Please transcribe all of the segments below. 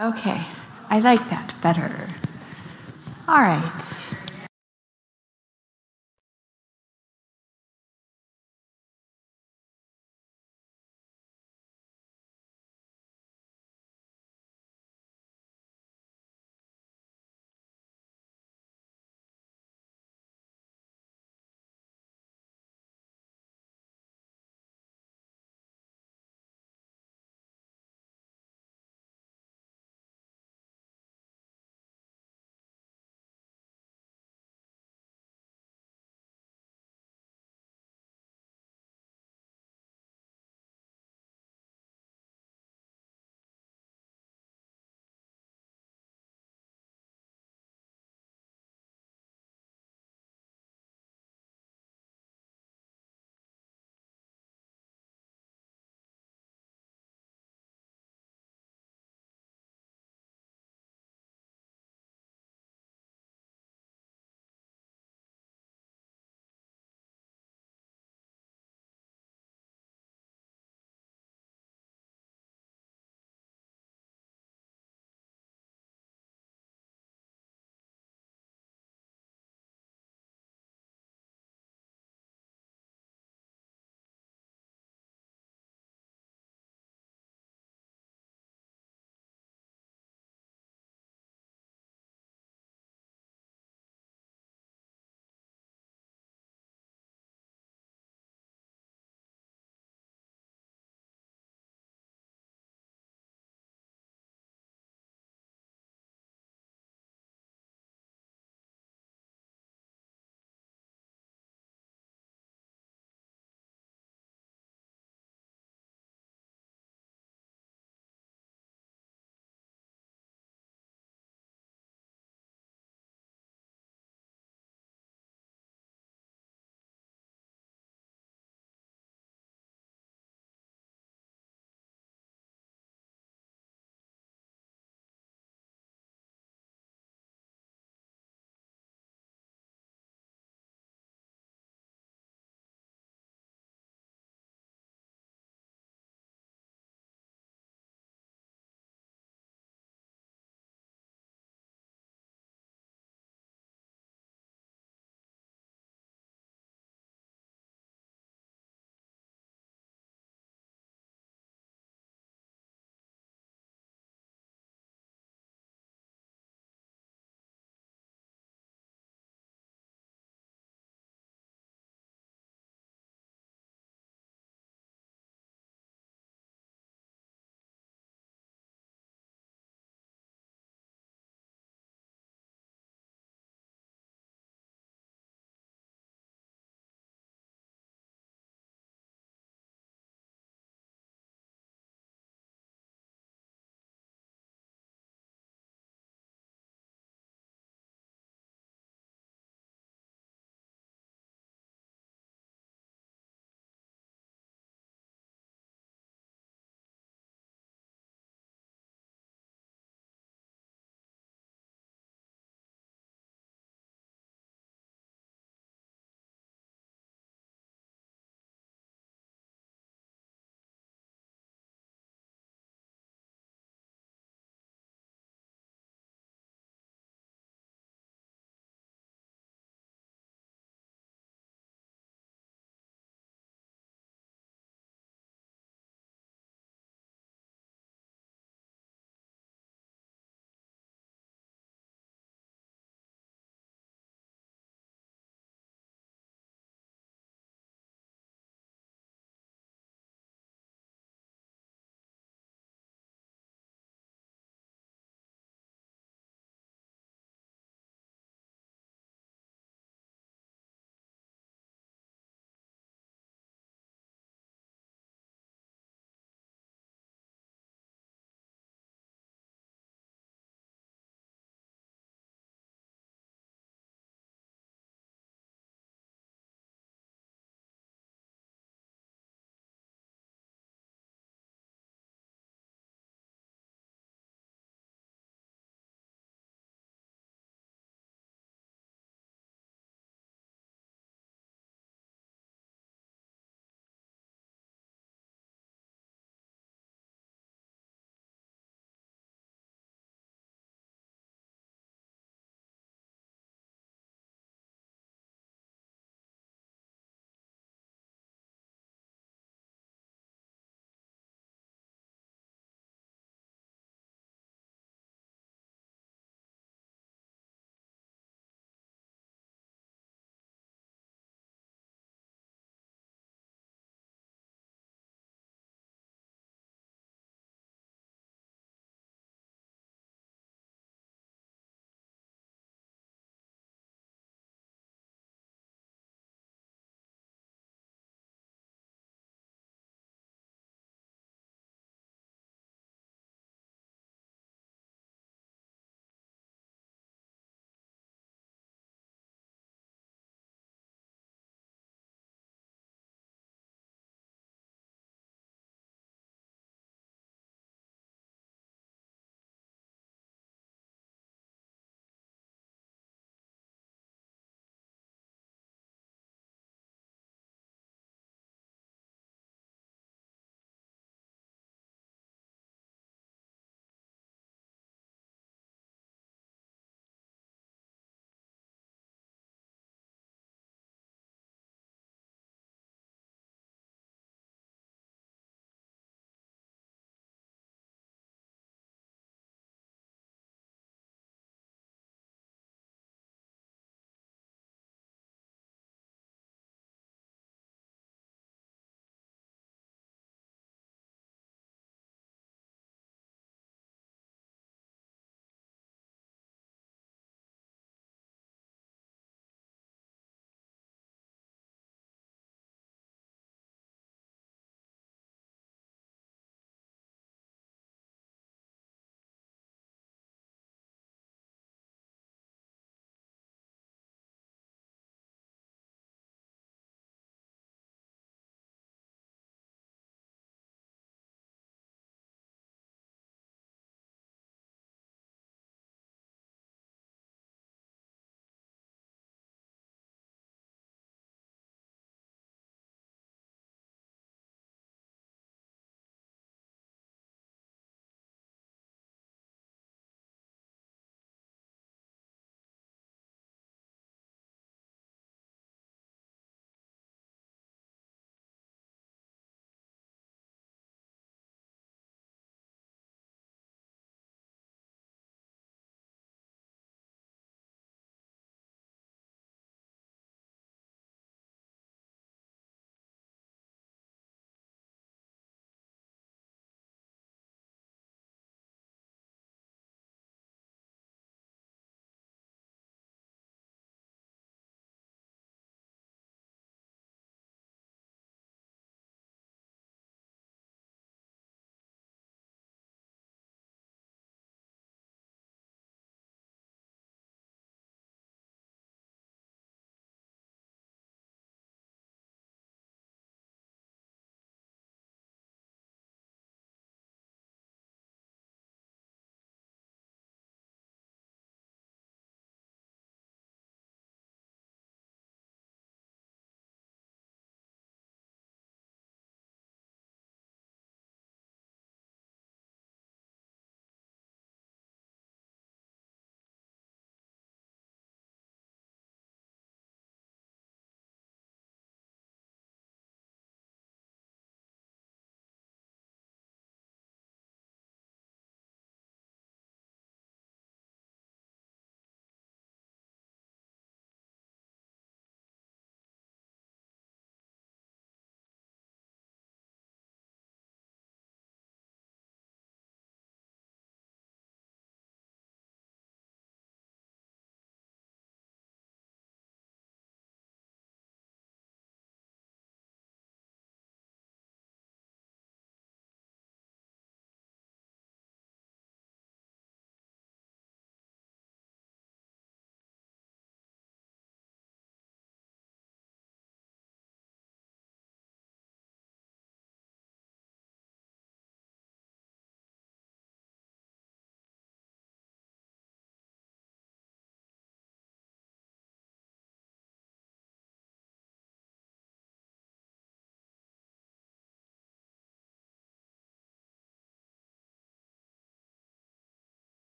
Okay, I like that better. All right.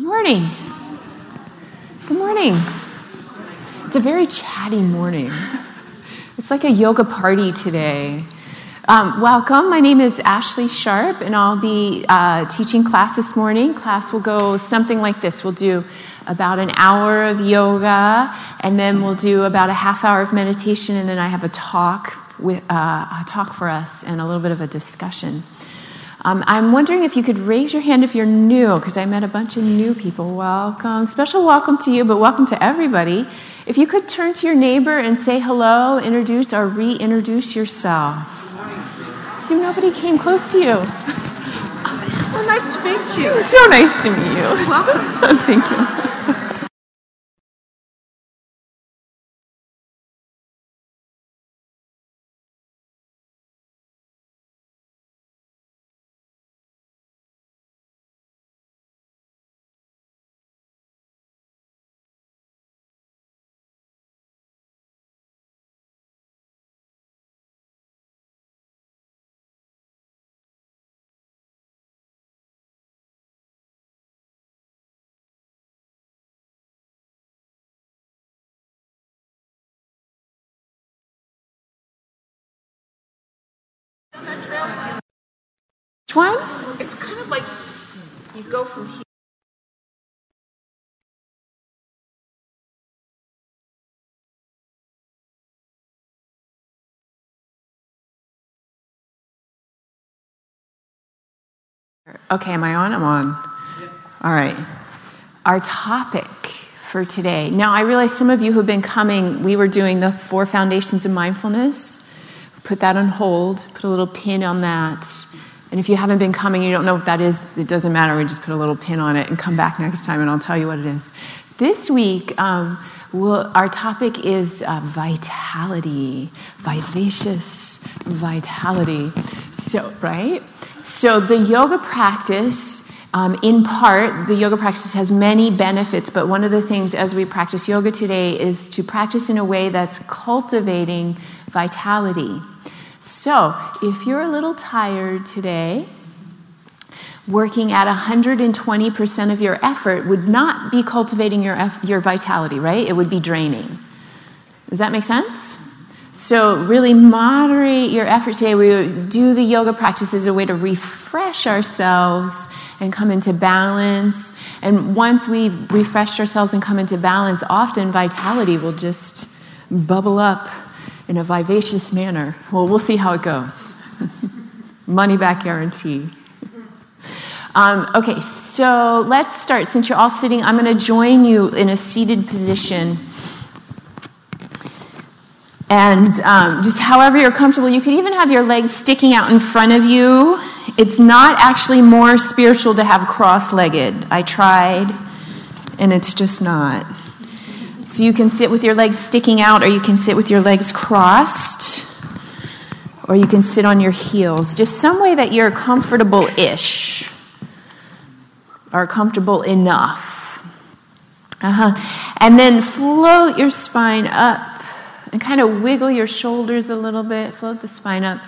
Good morning. Good morning. It's a very chatty morning. It's like a yoga party today. Um, welcome. My name is Ashley Sharp, and I'll be uh, teaching class this morning. Class will go something like this. We'll do about an hour of yoga, and then we'll do about a half hour of meditation, and then I have a talk with uh, a talk for us and a little bit of a discussion. Um, I'm wondering if you could raise your hand if you're new, because I met a bunch of new people. Welcome. Special welcome to you, but welcome to everybody. If you could turn to your neighbor and say hello, introduce or reintroduce yourself. So nobody came close to you. so nice to meet you. So nice to meet you. Welcome. Thank you. Which one? It's kind of like you go from here. Okay, am I on? I'm on. All right. Our topic for today. Now, I realize some of you who've been coming, we were doing the four foundations of mindfulness. Put that on hold, put a little pin on that. And if you haven't been coming, you don't know what that is, it doesn't matter. We just put a little pin on it and come back next time and I'll tell you what it is. This week, um, we'll, our topic is uh, vitality, vivacious vitality. So, right? So, the yoga practice, um, in part, the yoga practice has many benefits, but one of the things as we practice yoga today is to practice in a way that's cultivating vitality. So, if you're a little tired today, working at 120% of your effort would not be cultivating your, your vitality, right? It would be draining. Does that make sense? So, really moderate your effort today. We do the yoga practice as a way to refresh ourselves and come into balance. And once we've refreshed ourselves and come into balance, often vitality will just bubble up in a vivacious manner. Well, we'll see how it goes. Money back guarantee. Um, okay, so let's start. Since you're all sitting, I'm going to join you in a seated position. And um, just however you're comfortable, you could even have your legs sticking out in front of you. It's not actually more spiritual to have cross legged. I tried, and it's just not. So you can sit with your legs sticking out, or you can sit with your legs crossed, or you can sit on your heels. Just some way that you're comfortable ish, or comfortable enough. Uh-huh. And then float your spine up and kind of wiggle your shoulders a little bit. Float the spine up.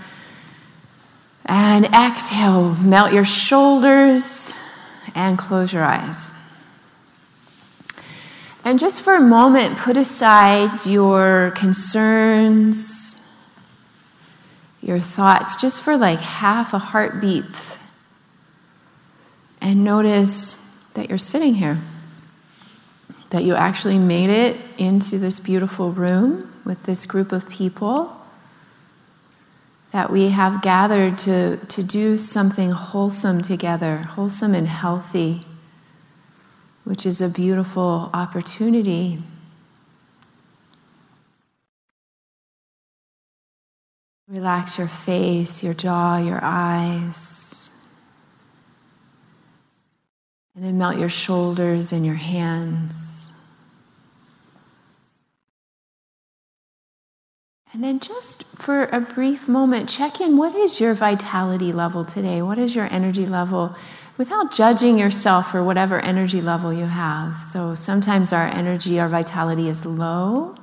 And exhale, melt your shoulders and close your eyes. And just for a moment, put aside your concerns, your thoughts, just for like half a heartbeat. And notice that you're sitting here, that you actually made it into this beautiful room with this group of people, that we have gathered to, to do something wholesome together, wholesome and healthy which is a beautiful opportunity. Relax your face, your jaw, your eyes. And then melt your shoulders and your hands. And then, just for a brief moment, check in what is your vitality level today? What is your energy level? without judging yourself for whatever energy level you have. So sometimes our energy, our vitality is low,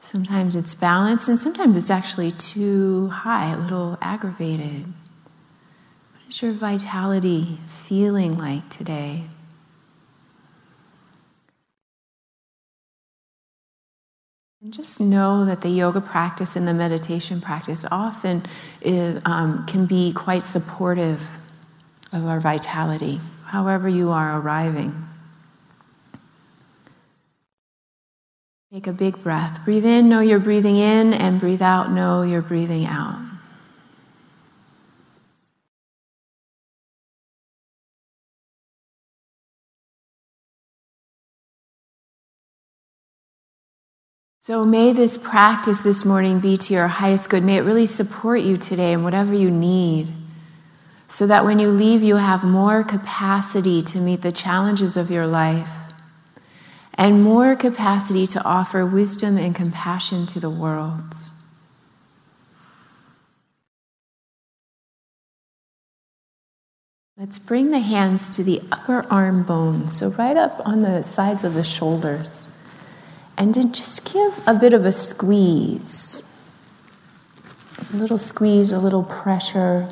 sometimes it's balanced, and sometimes it's actually too high, a little aggravated. What is your vitality feeling like today? And just know that the yoga practice and the meditation practice often is, um, can be quite supportive of our vitality, however, you are arriving. Take a big breath. Breathe in, know you're breathing in, and breathe out, know you're breathing out. So may this practice this morning be to your highest good. May it really support you today in whatever you need. So that when you leave, you have more capacity to meet the challenges of your life and more capacity to offer wisdom and compassion to the world. Let's bring the hands to the upper arm bones, so right up on the sides of the shoulders. And then just give a bit of a squeeze. A little squeeze, a little pressure.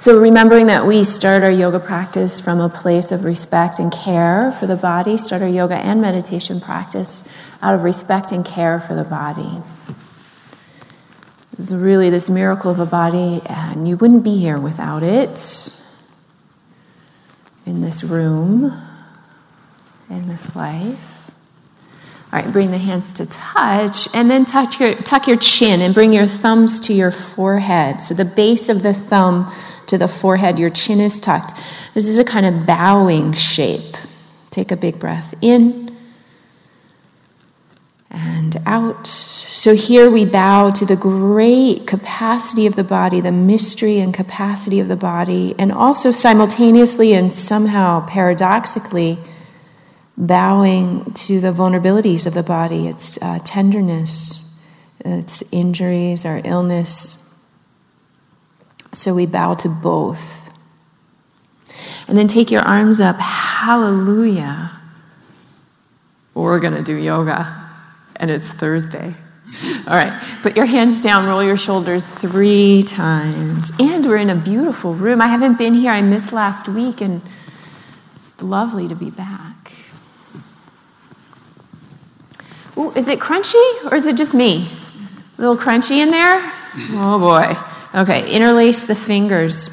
So, remembering that we start our yoga practice from a place of respect and care for the body, start our yoga and meditation practice out of respect and care for the body. This is really this miracle of a body, and you wouldn't be here without it in this room, in this life. All right, bring the hands to touch, and then touch your, tuck your chin and bring your thumbs to your forehead. So the base of the thumb to the forehead, your chin is tucked. This is a kind of bowing shape. Take a big breath in and out. So here we bow to the great capacity of the body, the mystery and capacity of the body, and also simultaneously and somehow paradoxically bowing to the vulnerabilities of the body, its uh, tenderness, its injuries, our illness. So we bow to both. And then take your arms up, hallelujah. We're going to do yoga, and it's Thursday. All right, put your hands down, roll your shoulders three times. And we're in a beautiful room. I haven't been here, I missed last week, and it's lovely to be back. Ooh, is it crunchy or is it just me? A little crunchy in there? Oh boy. Okay, interlace the fingers.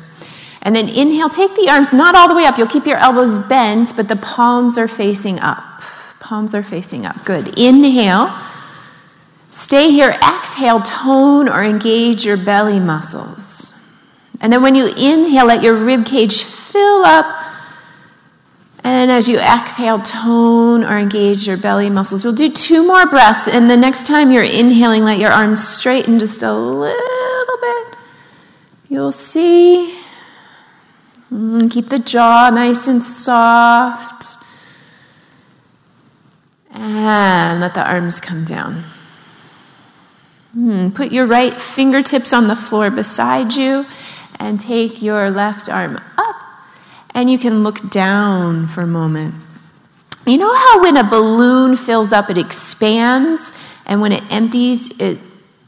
And then inhale, take the arms not all the way up. You'll keep your elbows bent, but the palms are facing up. Palms are facing up. Good. Inhale. Stay here. Exhale, tone or engage your belly muscles. And then when you inhale, let your rib cage fill up and as you exhale, tone or engage your belly muscles. We'll do two more breaths. And the next time you're inhaling, let your arms straighten just a little bit. You'll see. Mm, keep the jaw nice and soft. And let the arms come down. Mm, put your right fingertips on the floor beside you and take your left arm up and you can look down for a moment. You know how when a balloon fills up, it expands, and when it empties, it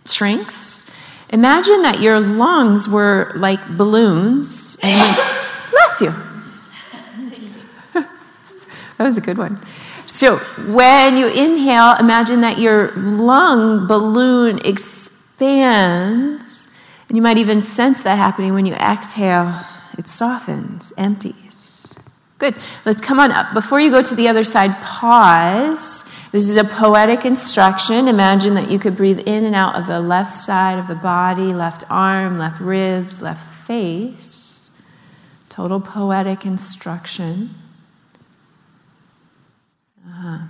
shrinks? Imagine that your lungs were like balloons, and bless you. that was a good one. So when you inhale, imagine that your lung balloon expands, and you might even sense that happening when you exhale it softens, empties. Good. Let's come on up. Before you go to the other side, pause. This is a poetic instruction. Imagine that you could breathe in and out of the left side of the body, left arm, left ribs, left face. Total poetic instruction. Uh-huh.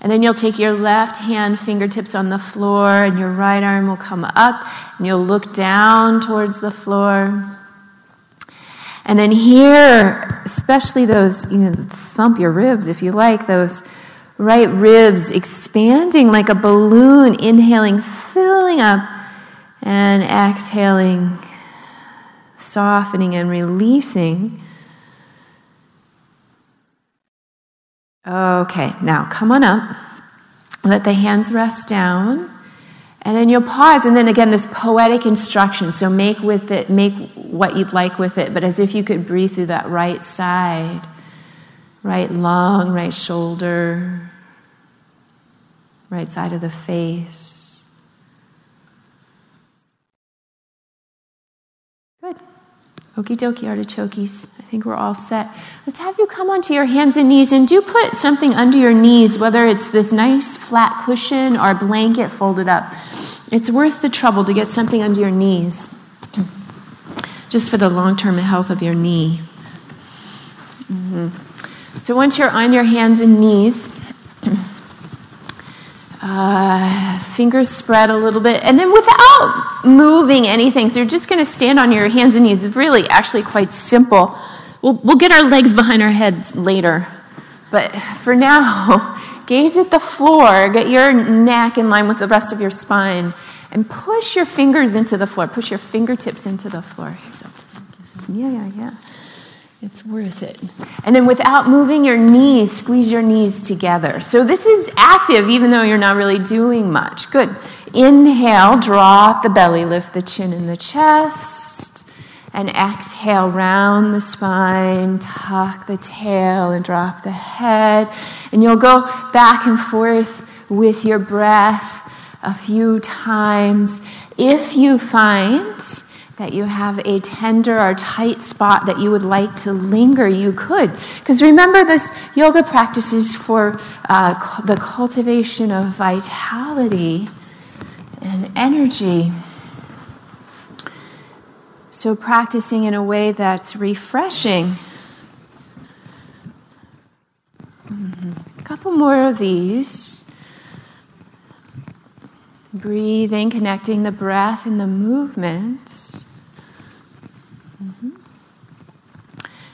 And then you'll take your left hand fingertips on the floor, and your right arm will come up, and you'll look down towards the floor. And then here, especially those, you know, thump your ribs if you like, those right ribs expanding like a balloon, inhaling, filling up, and exhaling, softening and releasing. Okay, now come on up. Let the hands rest down. And then you'll pause, and then again, this poetic instruction. So make with it, make what you'd like with it, but as if you could breathe through that right side, right lung, right shoulder, right side of the face. Good. Okie dokie, artichokes. I think we're all set. Let's have you come onto your hands and knees and do put something under your knees, whether it's this nice flat cushion or blanket folded up. It's worth the trouble to get something under your knees, just for the long term health of your knee. Mm-hmm. So once you're on your hands and knees, uh, fingers spread a little bit, and then without moving anything, so you're just going to stand on your hands and knees. It's really actually quite simple. We'll, we'll get our legs behind our heads later. But for now, gaze at the floor, get your neck in line with the rest of your spine, and push your fingers into the floor. Push your fingertips into the floor. Yeah, yeah, yeah. It's worth it. And then without moving your knees, squeeze your knees together. So this is active even though you're not really doing much. Good. Inhale, drop the belly, lift the chin and the chest. And exhale, round the spine, tuck the tail and drop the head. And you'll go back and forth with your breath a few times. If you find that you have a tender or tight spot that you would like to linger, you could. Because remember, this yoga practice is for uh, the cultivation of vitality and energy. So, practicing in a way that's refreshing. Mm-hmm. A couple more of these. Breathing, connecting the breath and the movements.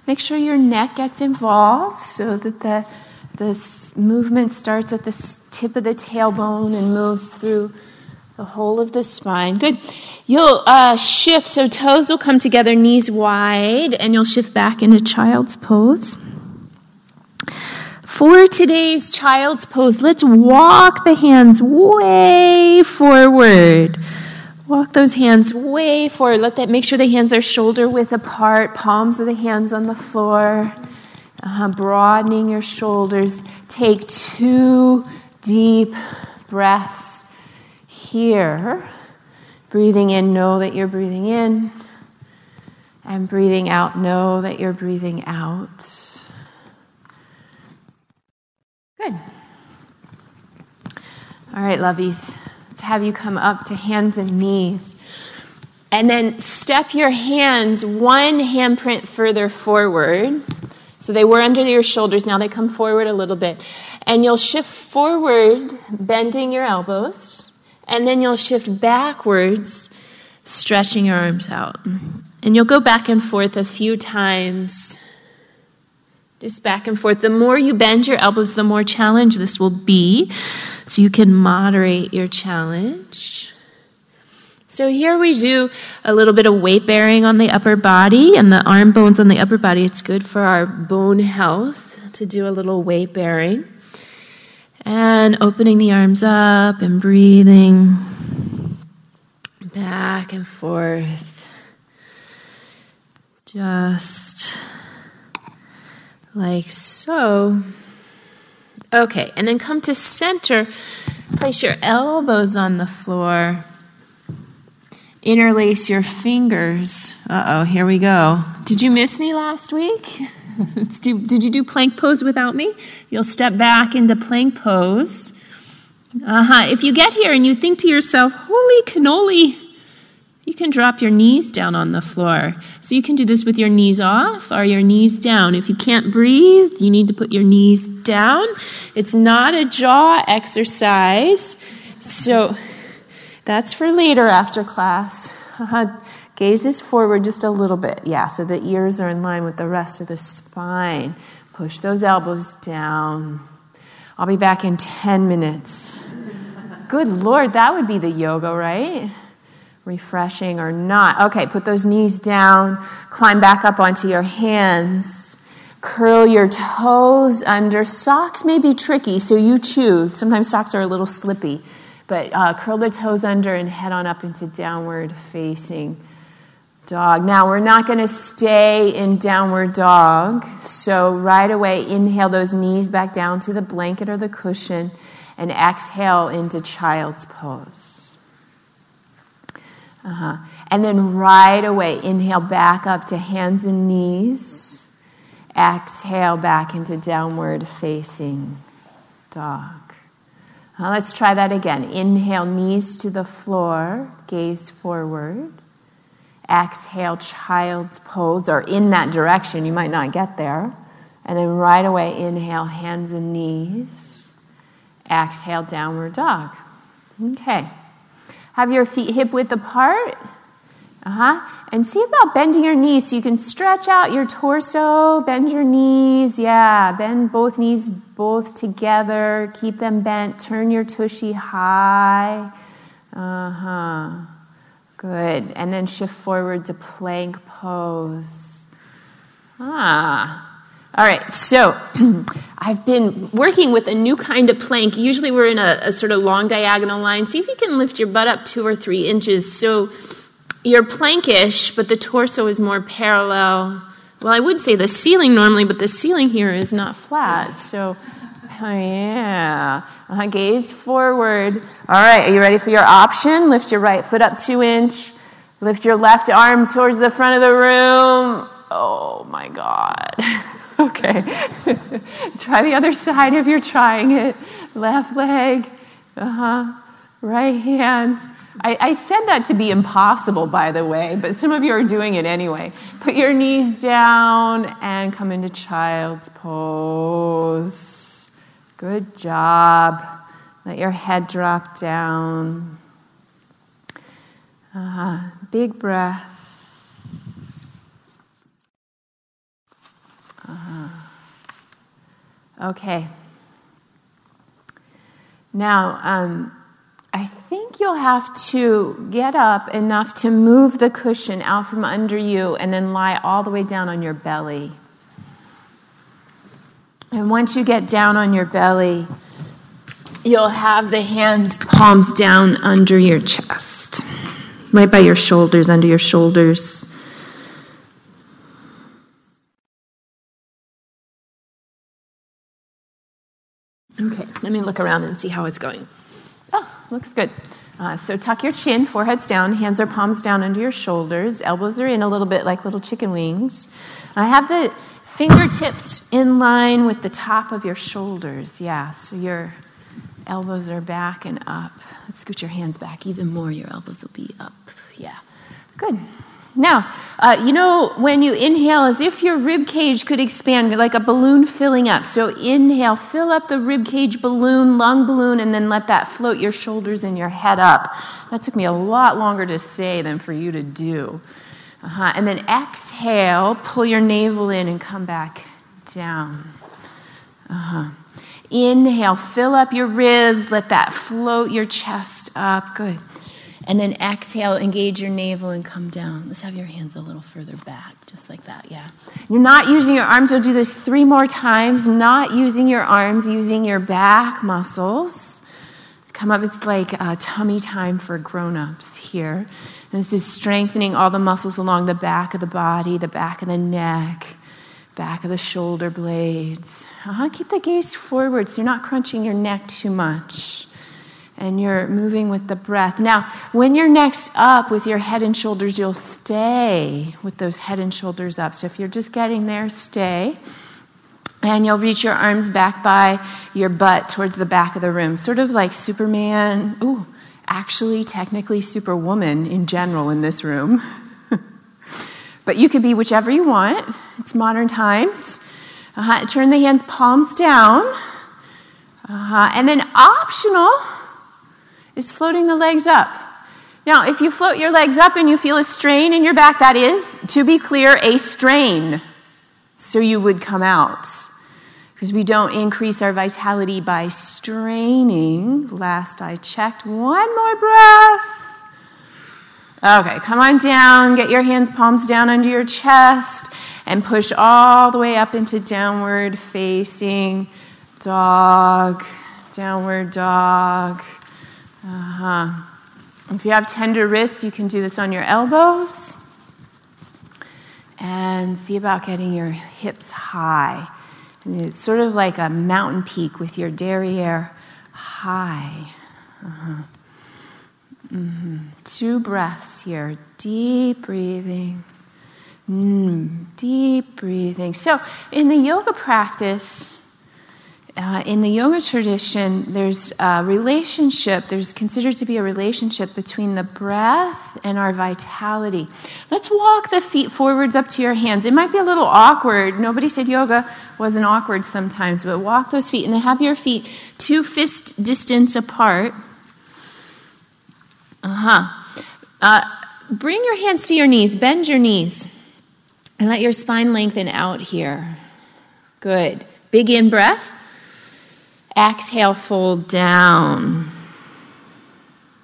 Make sure your neck gets involved so that the, the movement starts at the tip of the tailbone and moves through the whole of the spine. Good. You'll uh, shift, so toes will come together, knees wide, and you'll shift back into child's pose. For today's child's pose, let's walk the hands way forward. Walk those hands way forward. Let that make sure the hands are shoulder width apart, palms of the hands on the floor. Uh, broadening your shoulders. Take two deep breaths here. Breathing in, know that you're breathing in. And breathing out, know that you're breathing out. Good. All right, lovies have you come up to hands and knees. And then step your hands one handprint further forward. So they were under your shoulders, now they come forward a little bit. And you'll shift forward, bending your elbows. And then you'll shift backwards, stretching your arms out. And you'll go back and forth a few times. Just back and forth. The more you bend your elbows, the more challenge this will be. So you can moderate your challenge. So here we do a little bit of weight bearing on the upper body and the arm bones on the upper body. It's good for our bone health to do a little weight bearing. And opening the arms up and breathing back and forth. Just like so. Okay, and then come to center. Place your elbows on the floor. Interlace your fingers. Uh oh, here we go. Did you miss me last week? Did you do plank pose without me? You'll step back into plank pose. Uh huh. If you get here and you think to yourself, holy cannoli, you can drop your knees down on the floor. So you can do this with your knees off or your knees down. If you can't breathe, you need to put your knees down. It's not a jaw exercise. So that's for later after class. Uh-huh. Gaze this forward just a little bit. Yeah, so the ears are in line with the rest of the spine. Push those elbows down. I'll be back in 10 minutes. Good Lord, that would be the yoga, right? Refreshing or not. Okay, put those knees down, climb back up onto your hands, curl your toes under. Socks may be tricky, so you choose. Sometimes socks are a little slippy, but uh, curl the toes under and head on up into downward facing dog. Now, we're not going to stay in downward dog, so right away, inhale those knees back down to the blanket or the cushion and exhale into child's pose. Uh-huh. And then right away, inhale back up to hands and knees. Exhale back into downward facing dog. Uh, let's try that again. Inhale, knees to the floor, gaze forward. Exhale, child's pose, or in that direction. You might not get there. And then right away, inhale, hands and knees. Exhale, downward dog. Okay. Have your feet hip width apart. Uh huh. And see about bending your knees so you can stretch out your torso, bend your knees. Yeah, bend both knees both together. Keep them bent. Turn your tushy high. Uh huh. Good. And then shift forward to plank pose. Ah. All right, so I've been working with a new kind of plank. Usually we're in a, a, sort of long diagonal line. See if you can lift your butt up two or three inches. So you're plankish, but the torso is more parallel. Well, I would say the ceiling normally, but the ceiling here is not flat. So, oh, yeah. Uh-huh, gaze forward. All right, are you ready for your option? Lift your right foot up two inch. Lift your left arm towards the front of the room. Oh my God. okay. Try the other side if you're trying it. Left leg. Uh huh. Right hand. I, I, said that to be impossible, by the way, but some of you are doing it anyway. Put your knees down and come into child's pose. Good job. Let your head drop down. Uh, big breath. Uh, okay. Now, um, I think you'll have to get up enough to move the cushion out from under you and then lie all the way down on your belly. And once you get down on your belly, you'll have the hands palms down under your chest, right by your shoulders, under your shoulders. Look around and see how it's going. Oh, looks good. Uh, so tuck your chin, forehead's down, hands are palms down under your shoulders, elbows are in a little bit like little chicken wings. I have the fingertips in line with the top of your shoulders. Yeah, so your elbows are back and up. Scoot your hands back even more. Your elbows will be up. Yeah, good. Now, uh, you know, when you inhale, as if your rib cage could expand like a balloon filling up. So inhale, fill up the rib cage balloon, lung balloon, and then let that float your shoulders and your head up. That took me a lot longer to say than for you to do. Uh-huh. And then exhale, pull your navel in and come back down. Uh-huh. Inhale, fill up your ribs, let that float your chest up. Good. And then exhale, engage your navel and come down. Let's have your hands a little further back, just like that, yeah. You're not using your arms, you'll do this three more times. Not using your arms, using your back muscles. Come up, it's like a tummy time for grown ups here. And this is strengthening all the muscles along the back of the body, the back of the neck, back of the shoulder blades. Uh-huh. Keep the gaze forward so you're not crunching your neck too much and you're moving with the breath. Now, when you're next up with your head and shoulders, you'll stay with those head and shoulders up. So if you're just getting there, stay. And you'll reach your arms back by your butt towards the back of the room, sort of like Superman. Ooh, actually, technically, Superwoman in general in this room. but you could be whichever you want. It's modern times. Uh-huh. Turn the hands palms down. Uh-huh. And then optional, is floating the legs up. Now, if you float your legs up and you feel a strain in your back, that is, to be clear, a strain. So you would come out. Because we don't increase our vitality by straining. Last I checked. One more breath. Okay, come on down. Get your hands, palms down under your chest, and push all the way up into downward facing dog. Downward dog. Uh-huh. If you have tender wrists, you can do this on your elbows. And see about getting your hips high. And it's sort of like a mountain peak with your derriere high. Uh-huh. Mm-hmm. Two breaths here. Deep breathing. Mm, deep breathing. So, in the yoga practice, uh, in the yoga tradition, there's a relationship, there's considered to be a relationship between the breath and our vitality. Let's walk the feet forwards up to your hands. It might be a little awkward. Nobody said yoga wasn't awkward sometimes, but walk those feet and then have your feet two fist distance apart. Uh-huh. Uh, bring your hands to your knees, bend your knees, and let your spine lengthen out here. Good. Big in breath. Exhale, fold down.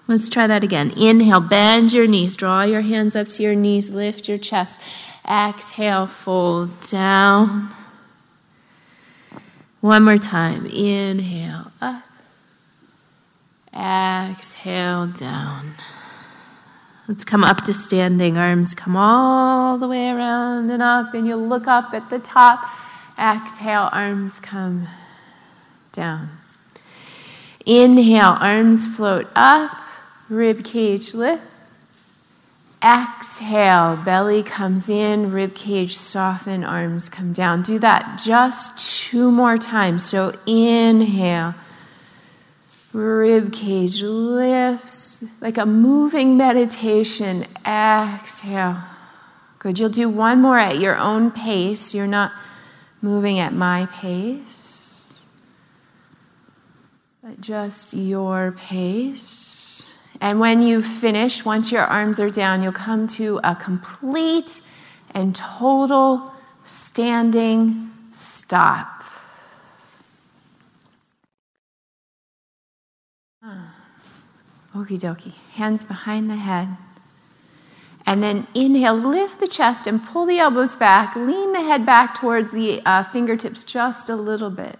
Let's try that again. Inhale, bend your knees, draw your hands up to your knees, lift your chest. Exhale, fold down. One more time. Inhale, up. Exhale, down. Let's come up to standing. Arms come all the way around and up, and you'll look up at the top. Exhale, arms come down. Inhale, arms float up, rib cage lifts. Exhale, belly comes in, rib cage soften, arms come down. Do that just two more times. So inhale, rib cage lifts like a moving meditation. Exhale. Good. You'll do one more at your own pace. You're not moving at my pace just your pace. And when you finish, once your arms are down, you'll come to a complete and total standing stop. Okie dokie. Hands behind the head. And then inhale, lift the chest and pull the elbows back. Lean the head back towards the uh, fingertips just a little bit.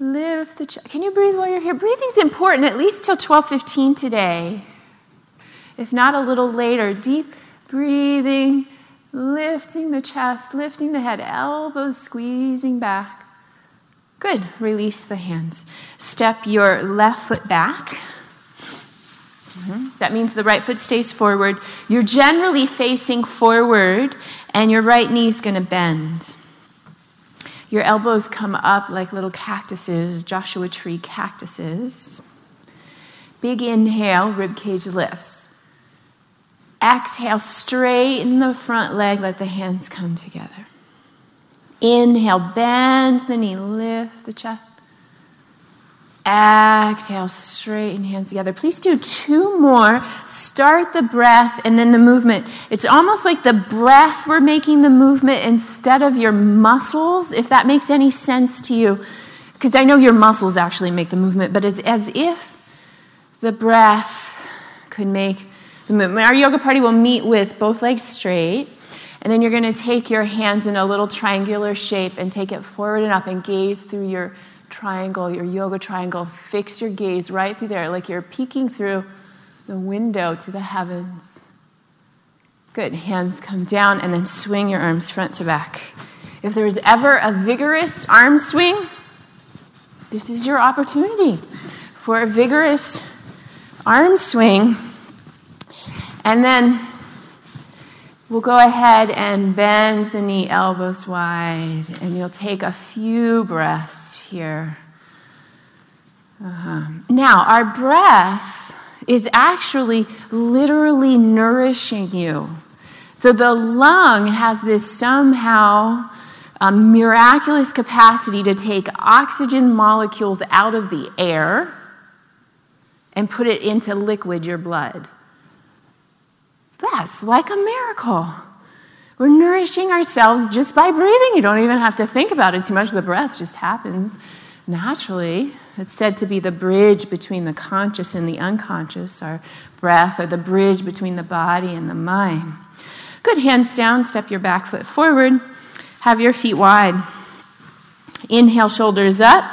Lift the chest. Can you breathe while you're here? Breathing's important, at least till 12:15 today. If not a little later, deep breathing, lifting the chest, lifting the head, elbows squeezing back. Good. Release the hands. Step your left foot back. Mm-hmm. That means the right foot stays forward. You're generally facing forward, and your right knee is going to bend. Your elbows come up like little cactuses, Joshua tree cactuses. Big inhale, rib cage lifts. Exhale, straighten the front leg, let the hands come together. Inhale, bend the knee, lift the chest. Exhale, straighten hands together. Please do two more. Start the breath and then the movement. It's almost like the breath we're making the movement instead of your muscles, if that makes any sense to you. Because I know your muscles actually make the movement, but it's as if the breath could make the movement. Our yoga party will meet with both legs straight. And then you're going to take your hands in a little triangular shape and take it forward and up and gaze through your triangle, your yoga triangle, fix your gaze right through there, like you're peeking through the window to the heavens. Good. Hands come down and then swing your arms front to back. If there's ever a vigorous arm swing, this is your opportunity for a vigorous arm swing. And then we'll go ahead and bend the knee elbows wide, and you'll take a few breaths here. Uh-huh. Now, our breath is actually literally nourishing you. So the lung has this somehow um, miraculous capacity to take oxygen molecules out of the air and put it into liquid, your blood. That's like a miracle. We're nourishing ourselves just by breathing. You don't even have to think about it too much. The breath just happens naturally. It's said to be the bridge between the conscious and the unconscious, our breath, or the bridge between the body and the mind. Good, hands down, step your back foot forward, have your feet wide. Inhale, shoulders up,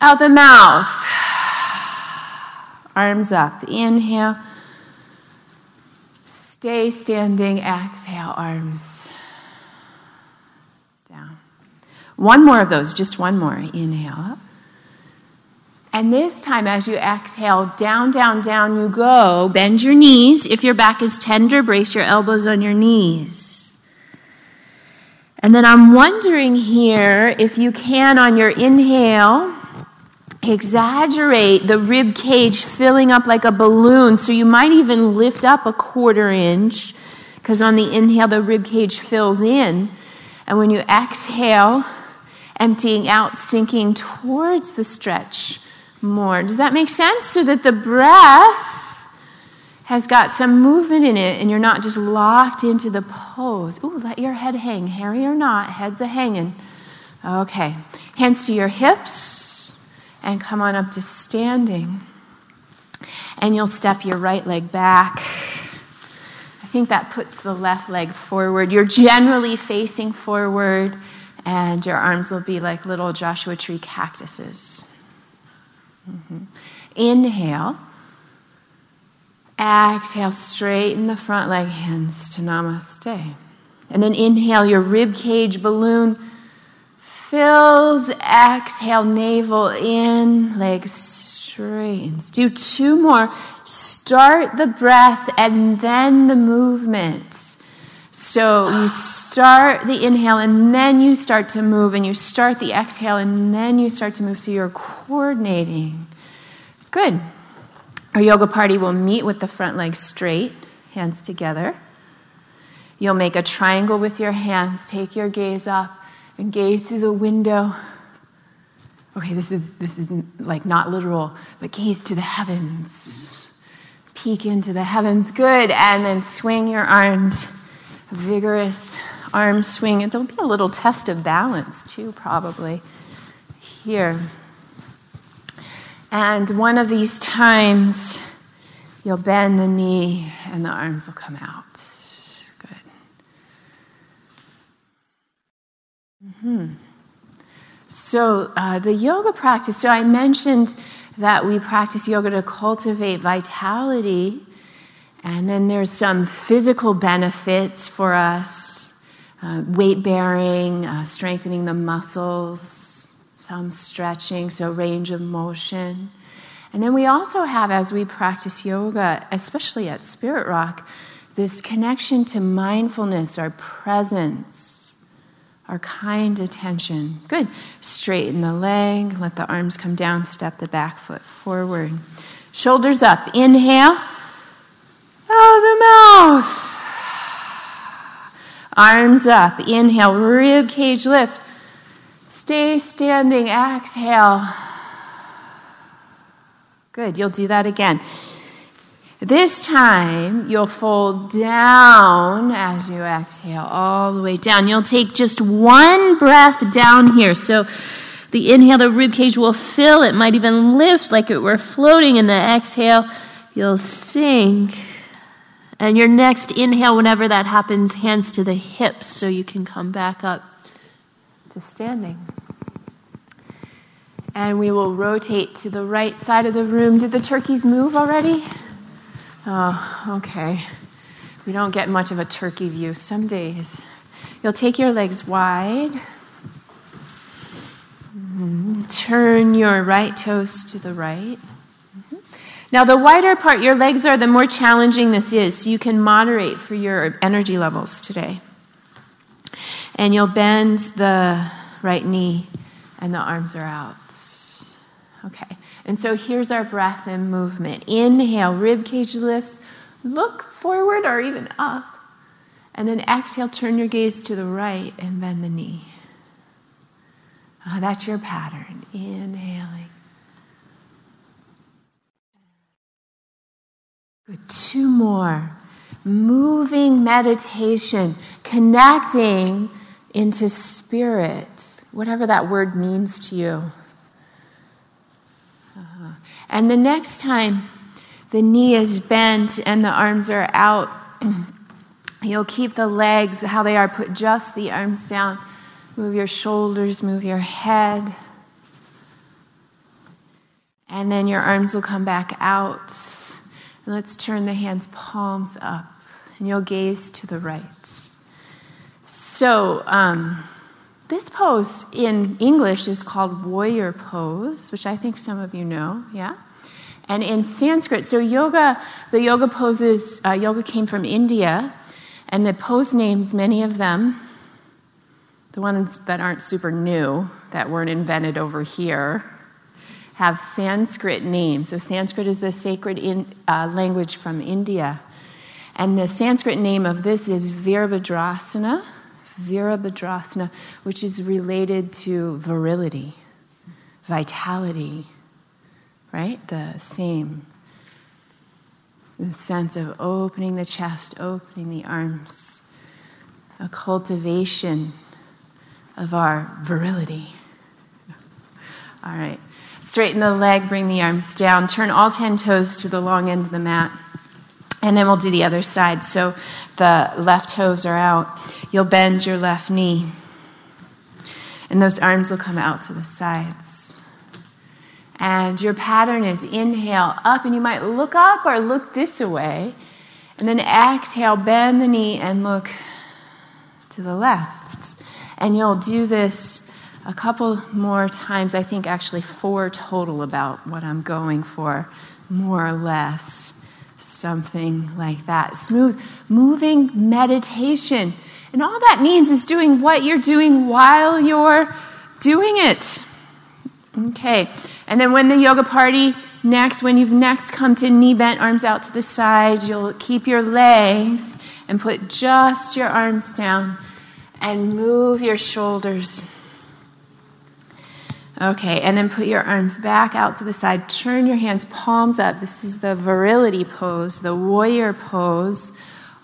out the mouth, arms up. Inhale, Stay standing, exhale, arms down. One more of those, just one more. Inhale And this time, as you exhale, down, down, down you go. Bend your knees. If your back is tender, brace your elbows on your knees. And then I'm wondering here if you can, on your inhale, exaggerate the rib cage filling up like a balloon. So you might even lift up a quarter inch because on the inhale, the rib cage fills in. And when you exhale, emptying out, sinking towards the stretch more. Does that make sense? So that the breath has got some movement in it and you're not just locked into the pose. Ooh, let your head hang. Hairy or not, head's a hanging. Okay. Hands to your hips and come on up to standing. And you'll step your right leg back. I think that puts the left leg forward. You're generally facing forward, and your arms will be like little Joshua tree cactuses. Mm-hmm. Inhale. Exhale, straighten the front leg, hands to namaste. And then inhale, your rib cage balloon fills. Exhale, navel in, legs straightens. Do two more. Start the breath and then the movement. So you start the inhale and then you start to move, and you start the exhale and then you start to move. So you're coordinating. Good. Our yoga party will meet with the front leg straight, hands together. You'll make a triangle with your hands. Take your gaze up and gaze through the window. Okay, this is this is like not literal, but gaze to the heavens. Peek into the heavens. Good. And then swing your arms vigorous arm swing. And there'll be a little test of balance, too, probably here. And one of these times, you'll bend the knee and the arms will come out. Good. Mm-hmm. So, uh, the yoga practice, so I mentioned that we practice yoga to cultivate vitality. And then there's some physical benefits for us uh, weight bearing, uh, strengthening the muscles, some stretching, so range of motion. And then we also have, as we practice yoga, especially at Spirit Rock, this connection to mindfulness, our presence, our kind attention. Good. Straighten the leg, let the arms come down, step the back foot forward. Shoulders up. Inhale out of the mouth. Arms up. Inhale. Rib cage lifts. Stay standing. Exhale. Good. You'll do that again. This time, you'll fold down as you exhale, all the way down. You'll take just one breath down here. So, the inhale, the rib cage will fill. It might even lift like it were floating. In the exhale, you'll sink and your next inhale, whenever that happens, hands to the hips so you can come back up to standing. And we will rotate to the right side of the room. Did the turkeys move already? Oh, okay. We don't get much of a turkey view some days. You'll take your legs wide. Mm-hmm. Turn your right toes to the right. Now, the wider part your legs are, the more challenging this is. So you can moderate for your energy levels today. And you'll bend the right knee, and the arms are out. Okay. And so here's our breath and movement. Inhale, rib cage lifts. Look forward or even up. And then exhale, turn your gaze to the right and bend the knee. Uh, that's your pattern. Inhaling. Good. Two more. Moving meditation, connecting into spirit, whatever that word means to you. And the next time the knee is bent and the arms are out, you'll keep the legs how they are, put just the arms down. Move your shoulders, move your head. And then your arms will come back out. And let's turn the hands palms up, and you'll gaze to the right. So, um, this pose in English is called warrior pose, which I think some of you know, yeah? And in Sanskrit, so yoga, the yoga poses, uh, yoga came from India, and the pose names, many of them, the ones that aren't super new, that weren't invented over here, have Sanskrit names. So Sanskrit is the sacred in, uh, language from India. And the Sanskrit name of this is Virabhadrasana, Virabhadrasana, which is related to virility, vitality, right? The same. The sense of opening the chest, opening the arms, a cultivation of our virility. All right. Straighten the leg, bring the arms down, turn all 10 toes to the long end of the mat. And then we'll do the other side. So the left toes are out. You'll bend your left knee. And those arms will come out to the sides. And your pattern is inhale up, and you might look up or look this way. And then exhale, bend the knee and look to the left. And you'll do this a couple more times, I think actually four total about what I'm going for, more or less something like that. Smooth, moving meditation. And all that means is doing what you're doing while you're doing it. Okay. And then when the yoga party next, when you've next come to knee bent, arms out to the side, you'll keep your legs and put just your arms down and move your shoulders. Okay, and then put your arms back out to the side. Turn your hands palms up. This is the virility pose, the warrior pose.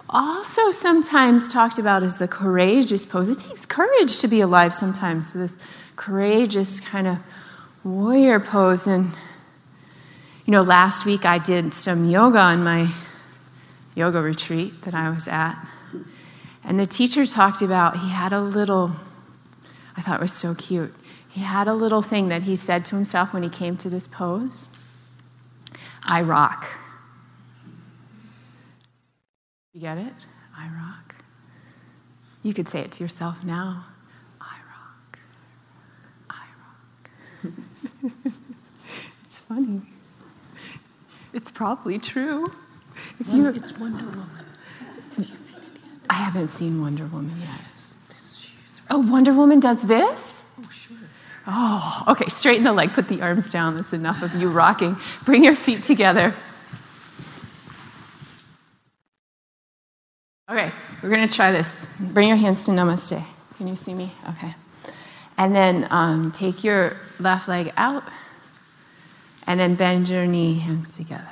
Also, sometimes talked about as the courageous pose. It takes courage to be alive sometimes. So, this courageous kind of warrior pose. And, you know, last week I did some yoga on my yoga retreat that I was at. And the teacher talked about, he had a little, I thought it was so cute he had a little thing that he said to himself when he came to this pose I rock. You get it? I rock. You could say it to yourself now I rock. I rock. it's funny. It's probably true. If you it's Wonder Woman. Have you seen it yet? I haven't seen Wonder Woman yet. Oh, Wonder Woman does this? Oh, okay. Straighten the leg, put the arms down. That's enough of you rocking. Bring your feet together. Okay, we're going to try this. Bring your hands to namaste. Can you see me? Okay. And then um, take your left leg out, and then bend your knee, hands together.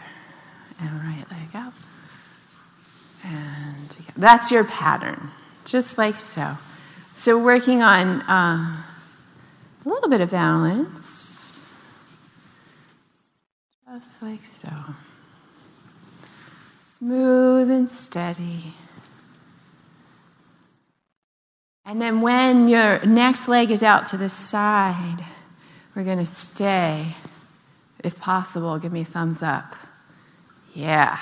And right leg out. And together. That's your pattern, just like so. So, working on. Uh, a little bit of balance. Just like so. Smooth and steady. And then when your next leg is out to the side, we're going to stay. If possible, give me a thumbs up. Yeah.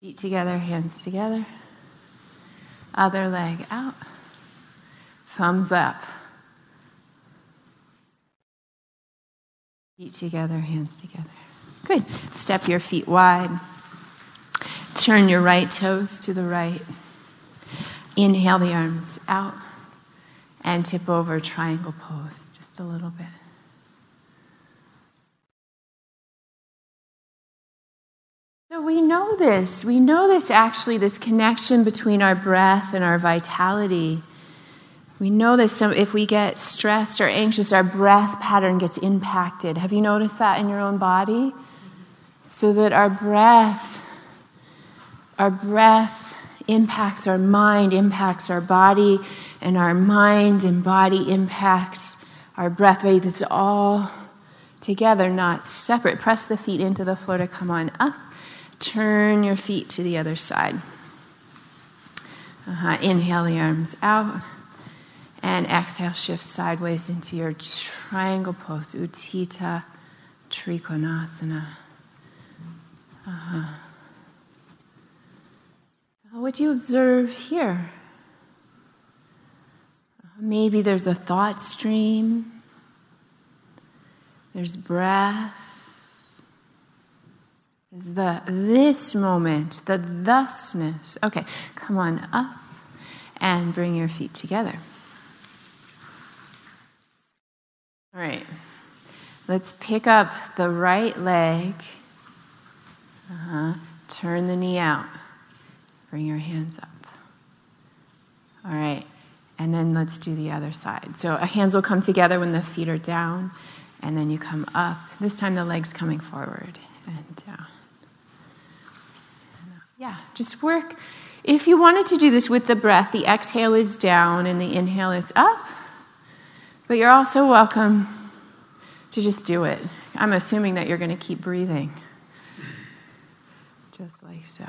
Feet together, hands together. Other leg out. Thumbs up. Feet together, hands together. Good. Step your feet wide. Turn your right toes to the right. Inhale the arms out and tip over triangle pose just a little bit. So we know this. We know this actually, this connection between our breath and our vitality. We know that some, if we get stressed or anxious, our breath pattern gets impacted. Have you noticed that in your own body? So that our breath, our breath impacts our mind, impacts our body, and our mind and body impacts our breath. Right? It's all together, not separate. Press the feet into the floor to come on up. Turn your feet to the other side. Uh-huh. Inhale the arms out. And exhale, shift sideways into your triangle pose, Utthita Trikonasana. Uh-huh. What do you observe here? Maybe there's a thought stream. There's breath. There's the this moment, the thusness. Okay, come on up and bring your feet together. All right. Let's pick up the right leg. Uh-huh. Turn the knee out. Bring your hands up. All right. And then let's do the other side. So hands will come together when the feet are down, and then you come up. This time the leg's coming forward and down. Yeah, just work. If you wanted to do this with the breath, the exhale is down and the inhale is up. But you're also welcome to just do it. I'm assuming that you're going to keep breathing. Just like so.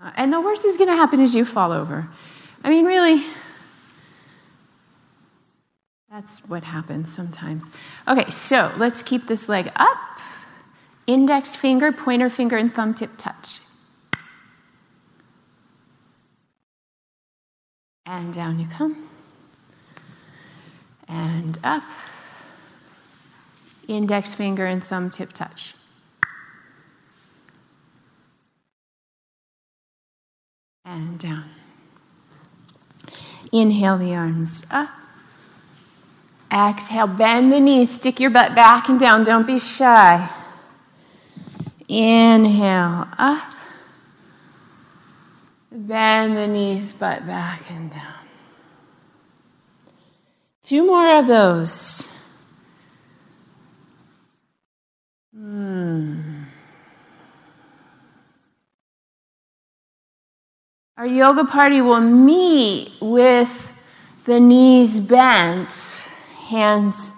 Uh, and the worst is going to happen is you fall over. I mean, really, that's what happens sometimes. Okay, so let's keep this leg up. Index finger, pointer finger, and thumb tip touch. And down you come. And up. Index finger and thumb tip touch. And down. Inhale the arms up. Exhale, bend the knees, stick your butt back and down. Don't be shy. Inhale up. Bend the knees, butt back and down. Two more of those. Hmm. Our yoga party will meet with the knees bent, hands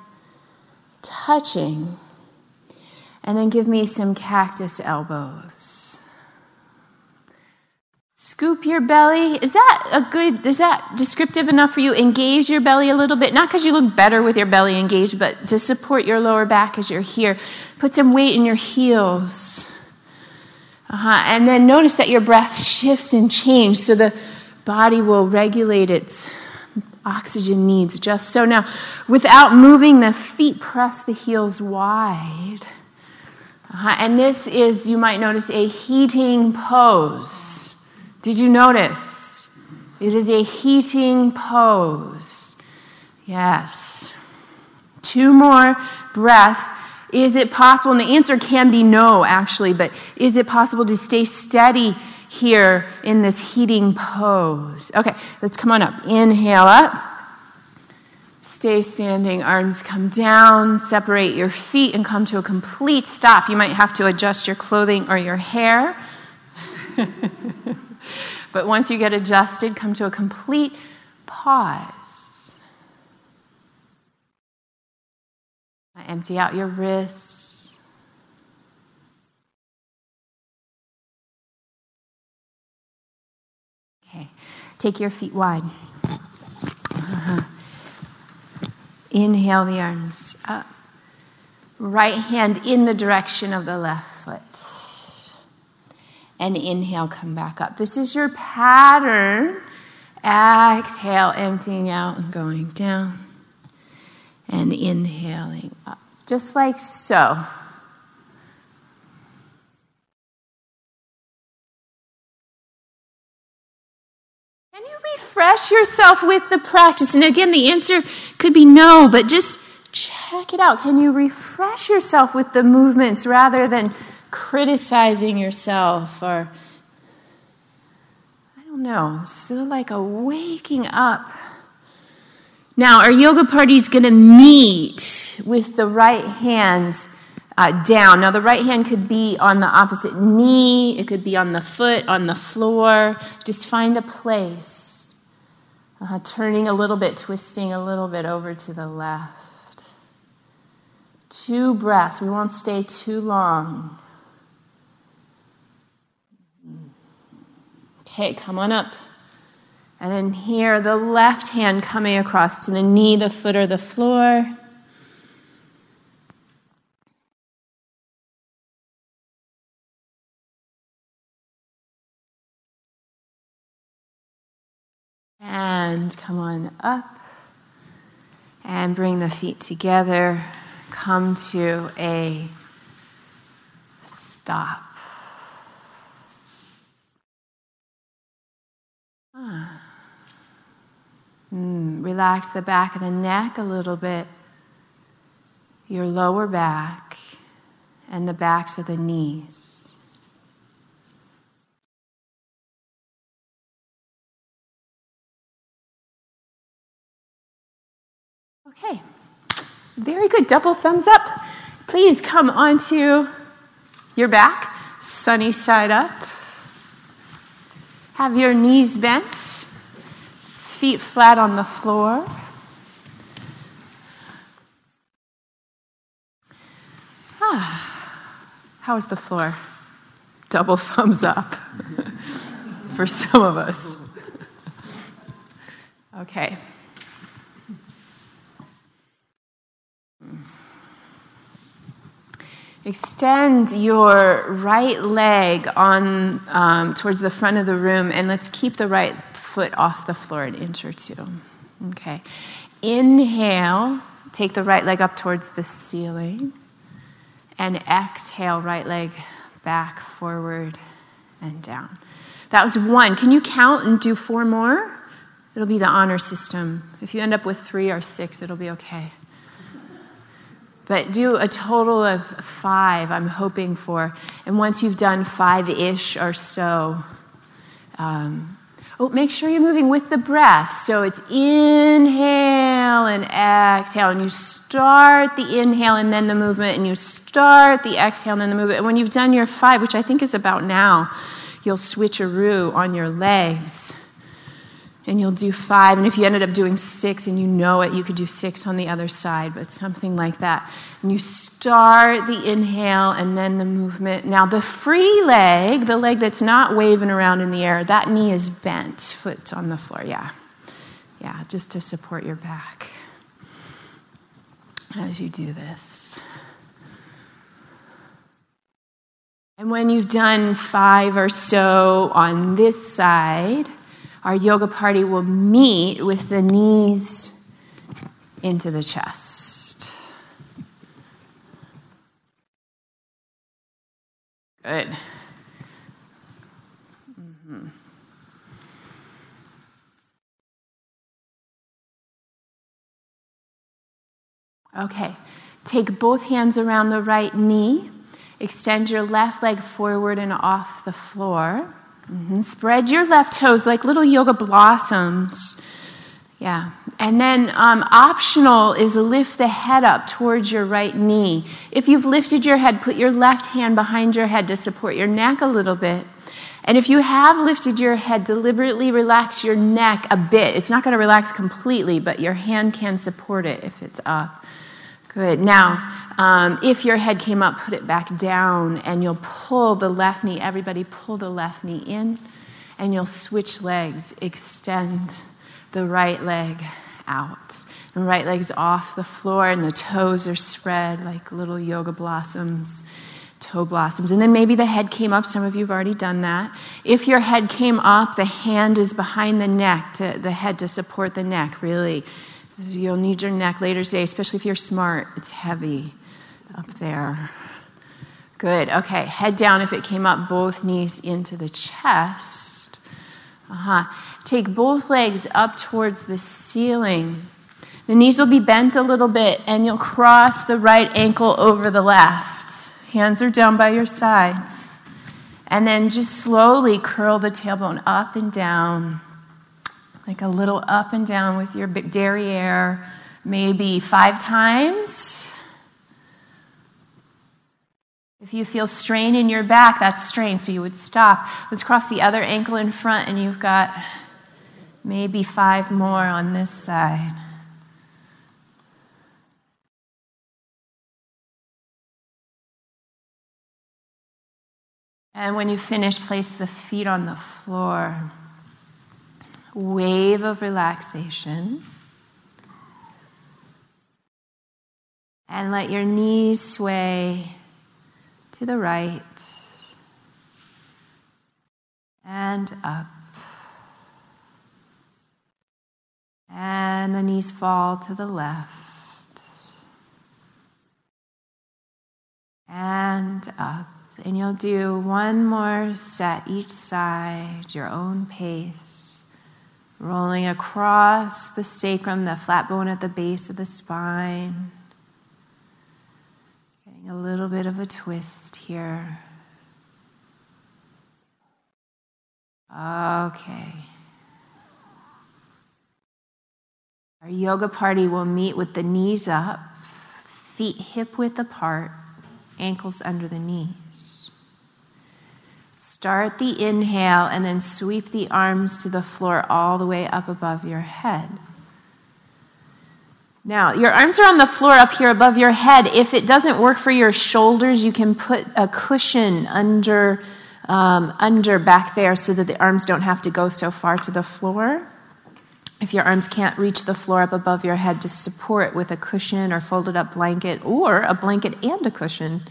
touching, and then give me some cactus elbows. Scoop your belly. Is that a good, is that descriptive enough for you? Engage your belly a little bit, not because you look better with your belly engaged, but to support your lower back as you're here. Put some weight in your heels. Uh-huh. And then notice that your breath shifts and changes so the body will regulate its oxygen needs just so. Now, without moving the feet, press the heels wide. Uh-huh. And this is, you might notice, a heating pose. Did you notice? It is a heating pose. Yes. Two more breaths. Is it possible? And the answer can be no, actually, but is it possible to stay steady here in this heating pose? Okay, let's come on up. Inhale up. Stay standing, arms come down, separate your feet and come to a complete stop. You might have to adjust your clothing or your hair. But once you get adjusted, come to a complete pause. Empty out your wrists. Okay, take your feet wide. Uh-huh. Inhale the arms up. Right hand in the direction of the left foot and inhale, come back up. This is your pattern. Exhale, emptying out and going down, and inhaling up, just like so. Can you refresh yourself with the practice? And again, the answer could be no, but just check it out. Can you refresh yourself with the movements rather than criticizing yourself or, I don't know, still like a waking up. Now, our yoga party is going to meet with the right hand uh, down. Now, the right hand could be on the opposite knee, it could be on the foot, on the floor. Just find a place. Uh, turning a little bit, twisting a little bit over to the left. Two breaths. We won't stay too long. hey, come on up. And then here, the left hand coming across to the knee, the foot, or the floor. And come on up. And bring the feet together. Come to a stop. Ah. Mm, relax the back of the neck a little bit, your lower back, and the backs of the knees. Okay, very good. Double thumbs up. Please come onto your back, sunny side up. Have your knees bent, feet flat on the floor. Ah, how is the floor? Double thumbs up for some of us. Okay. Extend your right leg on um, towards the front of the room, and let's keep the right foot off the floor an inch or two. Okay. Inhale, take the right leg up towards the ceiling, and exhale, right leg back, forward, and down. That was one. Can you count and do four more? It'll be the honor system. If you end up with three or six, it'll be okay. But do a total of five, I'm hoping for. And once you've done five ish or so, um, oh, make sure you're moving with the breath. So it's inhale and exhale. And you start the inhale and then the movement, and you start the exhale and then the movement. And when you've done your five, which I think is about now, you'll switch a roux on your legs and you'll do five. And if you ended up doing six and you know it, you could do six on the other side, but something like that. And you start the inhale and then the movement. Now, the free leg, the leg that's not waving around in the air, that knee is bent, foot on the floor. Yeah. Yeah, just to support your back as you do this. And when you've done five or so on this side, our yoga party will meet with the knees into the chest. Good. Mm-hmm. Okay, take both hands around the right knee. Extend your left leg forward and off the floor. Mm-hmm. Spread your left toes like little yoga blossoms. Yeah. And then um, optional is lift the head up towards your right knee. If you've lifted your head, put your left hand behind your head to support your neck a little bit. And if you have lifted your head, deliberately relax your neck a bit. It's not going to relax completely, but your hand can support it if it's up. Good. Now, um, if your head came up, put it back down, and you'll pull the left knee. Everybody, pull the left knee in, and you'll switch legs. Extend the right leg out. And right leg's off the floor, and the toes are spread like little yoga blossoms, toe blossoms. And then maybe the head came up. Some of you have already done that. If your head came up, the hand is behind the neck, to, the head to support the neck, really You'll need your neck later today, especially if you're smart. It's heavy up there. Good. Okay. Head down if it came up, both knees into the chest. Uh-huh. Take both legs up towards the ceiling. The knees will be bent a little bit, and you'll cross the right ankle over the left. Hands are down by your sides. And then just slowly curl the tailbone up and down like a little up and down with your derriere, maybe five times. If you feel strain in your back, that's strain, so you would stop. Let's cross the other ankle in front, and you've got maybe five more on this side. And when you finish, place the feet on the floor wave of relaxation. And let your knees sway to the right and up. And the knees fall to the left. And up. And you'll do one more set each side, your own pace. Rolling across the sacrum, the flat bone at the base of the spine. Getting a little bit of a twist here. Okay. Our yoga party will meet with the knees up, feet hip width apart, ankles under the knees. Start the inhale and then sweep the arms to the floor all the way up above your head. Now, your arms are on the floor up here above your head. If it doesn't work for your shoulders, you can put a cushion under, um, under back there so that the arms don't have to go so far to the floor. If your arms can't reach the floor up above your head, just support with a cushion or folded up blanket or a blanket and a cushion.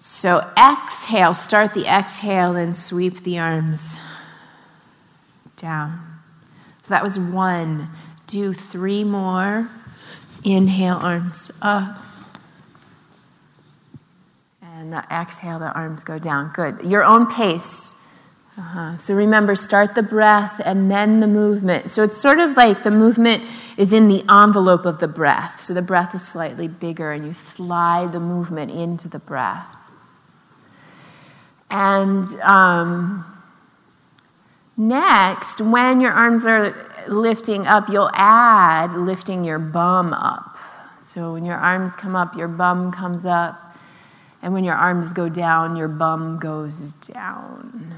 So exhale, start the exhale and sweep the arms down. So that was one. Do three more. Inhale, arms up. And exhale, the arms go down. Good. Your own pace. Uh-huh. So remember, start the breath and then the movement. So it's sort of like the movement is in the envelope of the breath. So the breath is slightly bigger and you slide the movement into the breath. And um, next, when your arms are lifting up, you'll add lifting your bum up. So when your arms come up, your bum comes up. And when your arms go down, your bum goes down.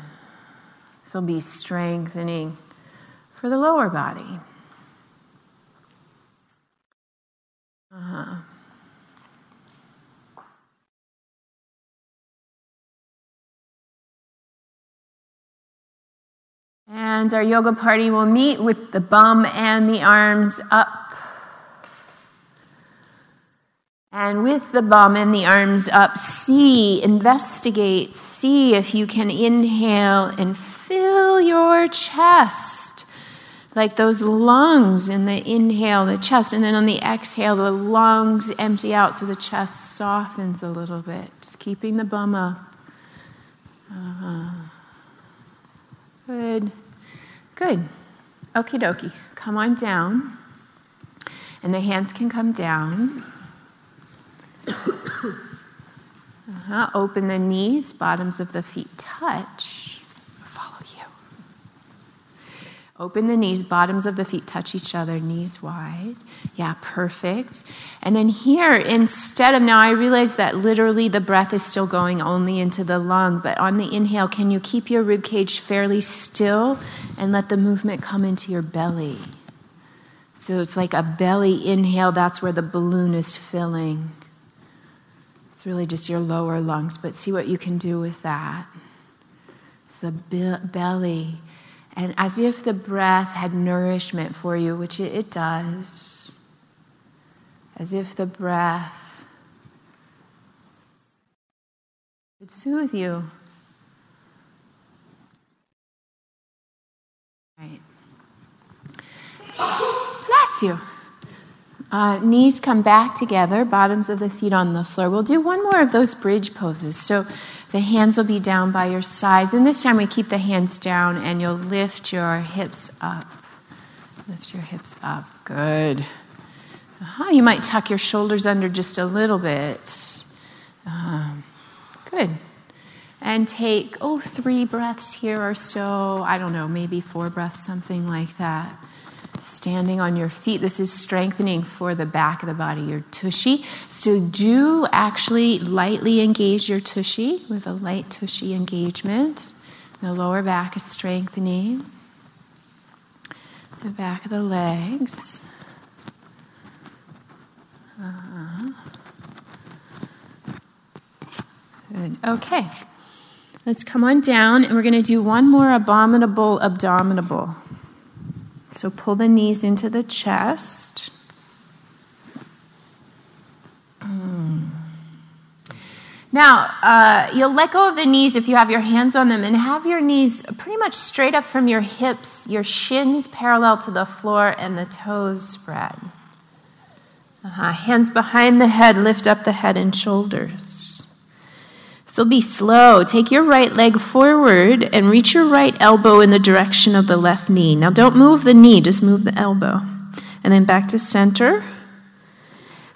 So be strengthening for the lower body. Uh-huh. And our yoga party will meet with the bum and the arms up. And with the bum and the arms up, see, investigate, see if you can inhale and fill your chest. Like those lungs in the inhale, the chest, and then on the exhale, the lungs empty out so the chest softens a little bit. Just keeping the bum up. Uh-huh. Good. Good. Okie dokie. Come on down. And the hands can come down. Uh-huh. Open the knees, bottoms of the feet touch. Follow you. Open the knees, bottoms of the feet touch each other, knees wide. Yeah, perfect. And then here, instead of now, I realize that literally the breath is still going only into the lung, but on the inhale, can you keep your rib cage fairly still and let the movement come into your belly? So it's like a belly inhale, that's where the balloon is filling. It's really just your lower lungs, but see what you can do with that. It's the be- belly. And as if the breath had nourishment for you, which it, does. As if the breath would soothe you. Right. Bless you. Uh, knees come back together, bottoms of the feet on the floor. We'll do one more of those bridge poses. So the hands will be down by your sides. And this time we keep the hands down and you'll lift your hips up. Lift your hips up. Good. Uh-huh. You might tuck your shoulders under just a little bit. Um, good. And take, oh, three breaths here or so. I don't know, maybe four breaths, something like that standing on your feet. This is strengthening for the back of the body, your tushy. So do actually lightly engage your tushy with a light tushy engagement. The lower back is strengthening. The back of the legs. Uh-huh. Good. Okay. Let's come on down and we're going to do one more abominable abdominal. So pull the knees into the chest. Mm. Now, uh, you'll let go of the knees if you have your hands on them and have your knees pretty much straight up from your hips, your shins parallel to the floor, and the toes spread. Uh-huh. Hands behind the head, lift up the head and shoulders. So be slow. Take your right leg forward and reach your right elbow in the direction of the left knee. Now, don't move the knee, just move the elbow. And then back to center.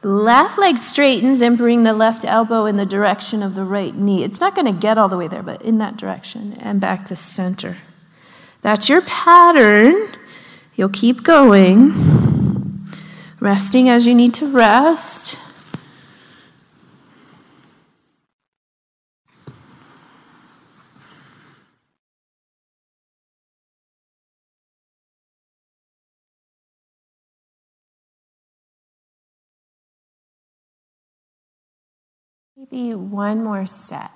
Left leg straightens and bring the left elbow in the direction of the right knee. It's not going to get all the way there, but in that direction. And back to center. That's your pattern. You'll keep going, resting as you need to rest. Maybe one more set.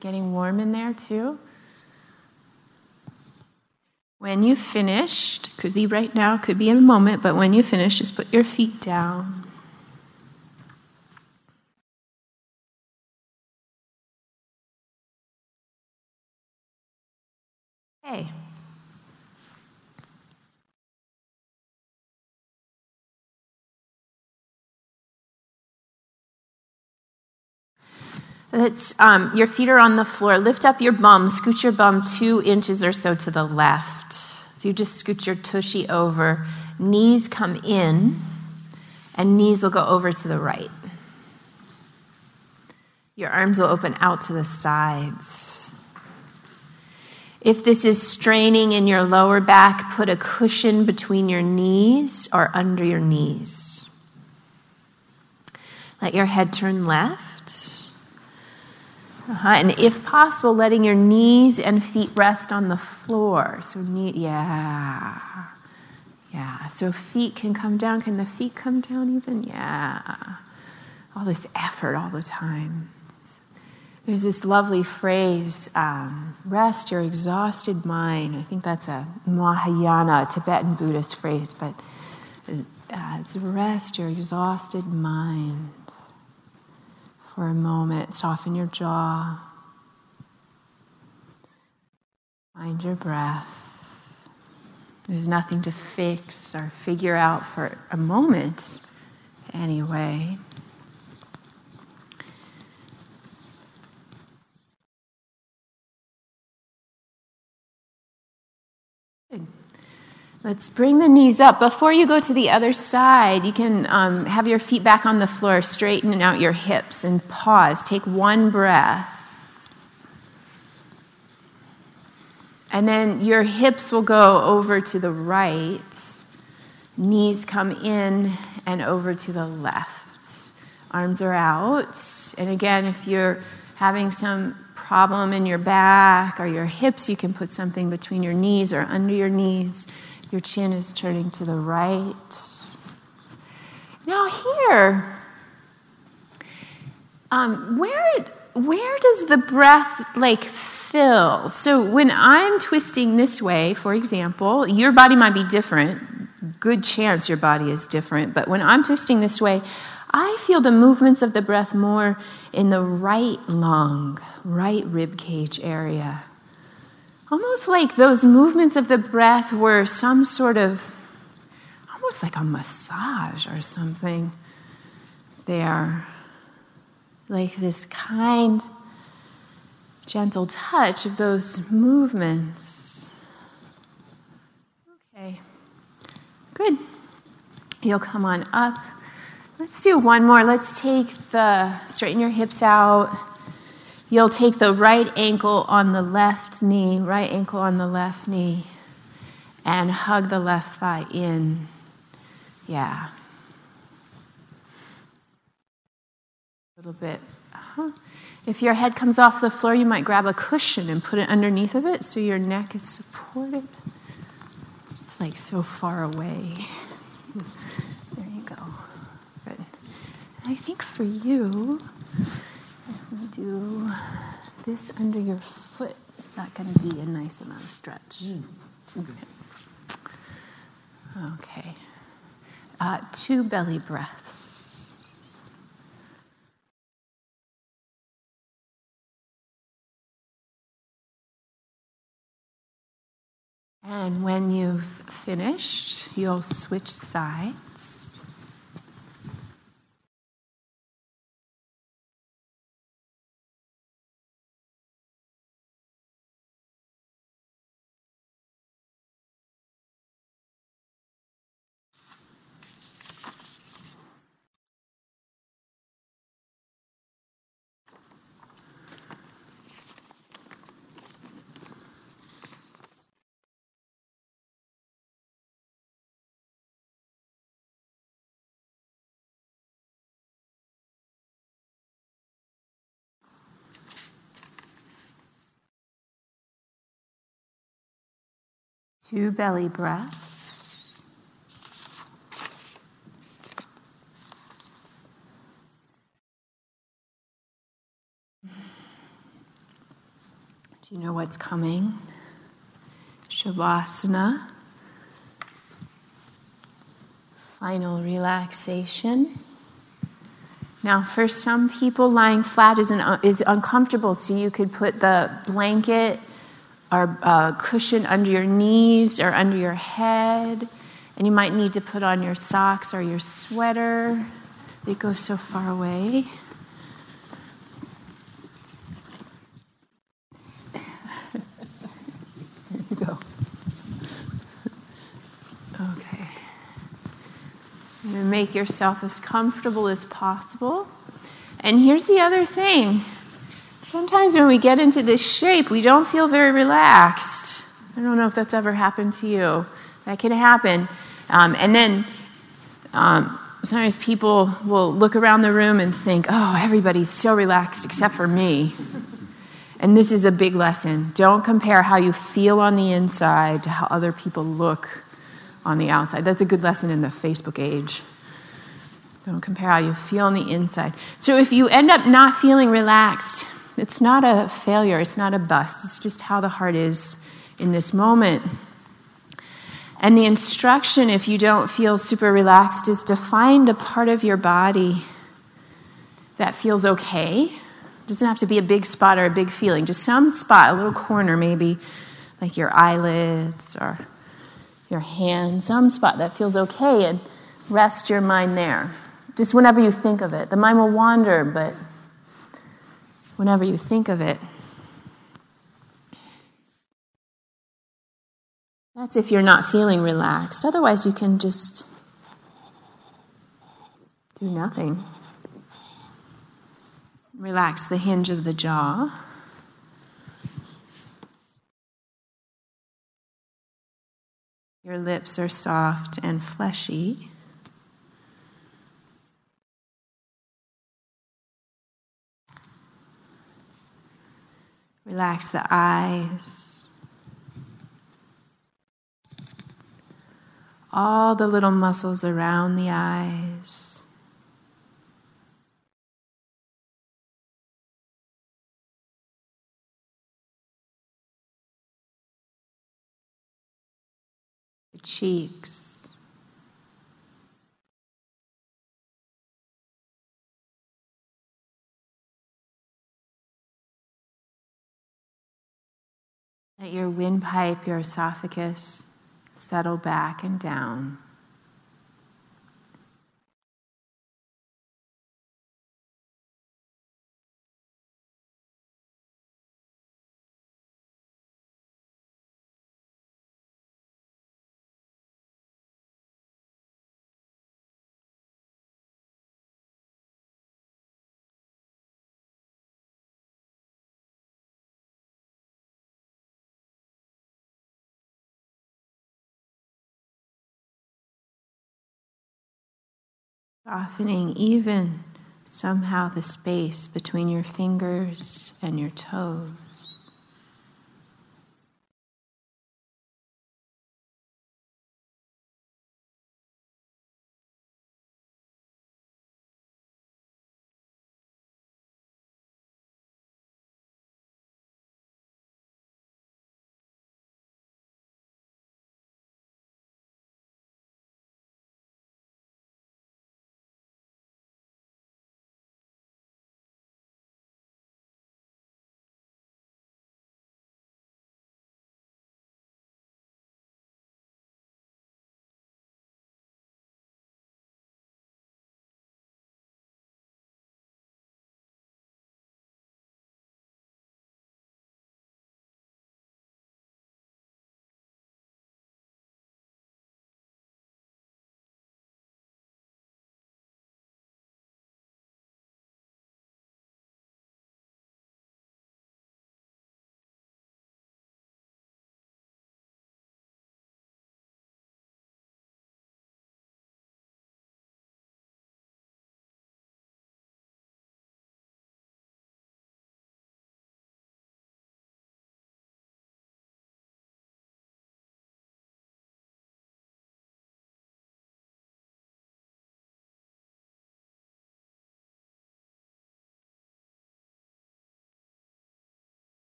Getting warm in there too. When you finished, could be right now, could be in a moment, but when you finish, just put your feet down. It's, um, your feet are on the floor. Lift up your bum. Scoot your bum two inches or so to the left. So you just scoot your tushy over. Knees come in, and knees will go over to the right. Your arms will open out to the sides. If this is straining in your lower back, put a cushion between your knees or under your knees. Let your head turn left. Uh-huh. And if possible, letting your knees and feet rest on the floor. So, knee, yeah. Yeah. So, feet can come down. Can the feet come down even? Yeah. All this effort all the time. There's this lovely phrase um, rest your exhausted mind. I think that's a Mahayana, Tibetan Buddhist phrase, but uh, it's rest your exhausted mind for a moment. Soften your jaw. Find your breath. There's nothing to fix or figure out for a moment, anyway. Let's bring the knees up. Before you go to the other side, you can um, have your feet back on the floor, straighten out your hips, and pause. Take one breath. And then your hips will go over to the right, knees come in and over to the left. Arms are out. And again, if you're having some problem in your back or your hips, you can put something between your knees or under your knees. Your chin is turning to the right. Now, here, um, where, where does the breath like fill? So, when I'm twisting this way, for example, your body might be different. Good chance your body is different. But when I'm twisting this way, I feel the movements of the breath more in the right lung, right rib cage area. Almost like those movements of the breath were some sort of, almost like a massage or something there. Like this kind, gentle touch of those movements. Okay, good. You'll come on up. Let's do one more. Let's take the, straighten your hips out. You'll take the right ankle on the left knee, right ankle on the left knee, and hug the left thigh in. Yeah. A little bit. Uh-huh. If your head comes off the floor, you might grab a cushion and put it underneath of it so your neck is supported. It's like so far away. There you go. Good. I think for you, do this under your foot. Is that going to be a nice amount of stretch? Mm. Okay. okay. Uh, two belly breaths. And when you've finished, you'll switch sides. Two belly breaths. Do you know what's coming? Shavasana. Final relaxation. Now, for some people, lying flat is, an, is uncomfortable, so you could put the blanket or uh, cushion under your knees or under your head. And you might need to put on your socks or your sweater. They go so far away. there you go. Okay. make yourself as comfortable as possible. And here's the other thing Sometimes when we get into this shape, we don't feel very relaxed. I don't know if that's ever happened to you. That can happen. Um, and then um, sometimes people will look around the room and think, oh, everybody's so relaxed except for me. And this is a big lesson. Don't compare how you feel on the inside to how other people look on the outside. That's a good lesson in the Facebook age. Don't compare how you feel on the inside. So if you end up not feeling relaxed, it's not a failure, it's not a bust, it's just how the heart is in this moment. And the instruction, if you don't feel super relaxed, is to find a part of your body that feels okay. It doesn't have to be a big spot or a big feeling, just some spot, a little corner maybe, like your eyelids or your hand, some spot that feels okay, and rest your mind there. Just whenever you think of it. The mind will wander, but whenever you think of it. That's if you're not feeling relaxed. Otherwise, you can just do nothing. Relax the hinge of the jaw. Your lips are soft and fleshy. Relax the eyes. All the little muscles around the eyes. The cheeks. Let your windpipe, your esophagus settle back and down. Softening even somehow the space between your fingers and your toes.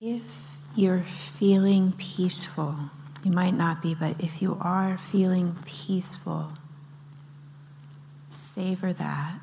If you're feeling peaceful, you might not be, but if you are feeling peaceful, savor that.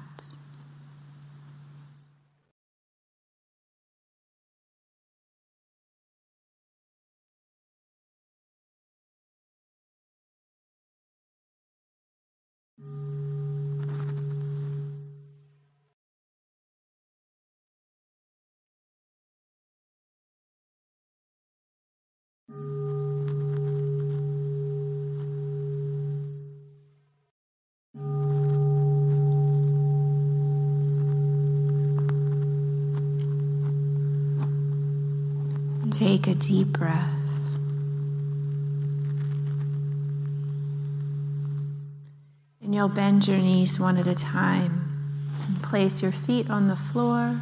Take a deep breath. And you'll bend your knees one at a time and place your feet on the floor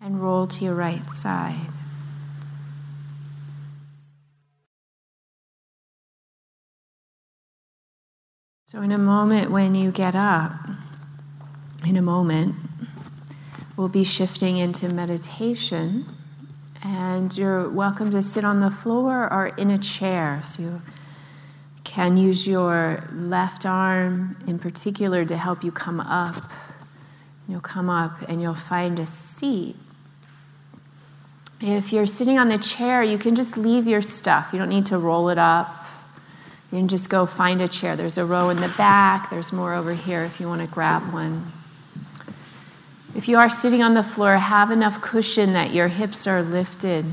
and roll to your right side. So, in a moment when you get up, in a moment, we'll be shifting into meditation. And you're welcome to sit on the floor or in a chair. So, you can use your left arm in particular to help you come up. You'll come up and you'll find a seat. If you're sitting on the chair, you can just leave your stuff. You don't need to roll it up. You can just go find a chair. There's a row in the back, there's more over here if you want to grab one. If you are sitting on the floor, have enough cushion that your hips are lifted.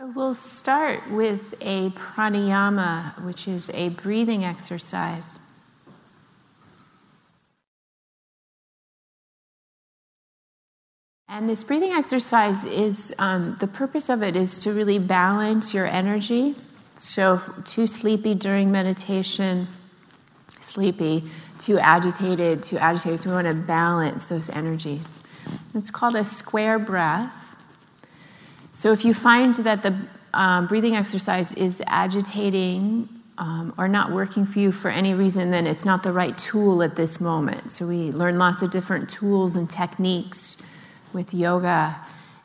We'll start with a pranayama, which is a breathing exercise. And this breathing exercise is um, the purpose of it is to really balance your energy. So, too sleepy during meditation, sleepy, too agitated, too agitated. So, we want to balance those energies. It's called a square breath. So, if you find that the um, breathing exercise is agitating um, or not working for you for any reason, then it's not the right tool at this moment. So, we learn lots of different tools and techniques with yoga,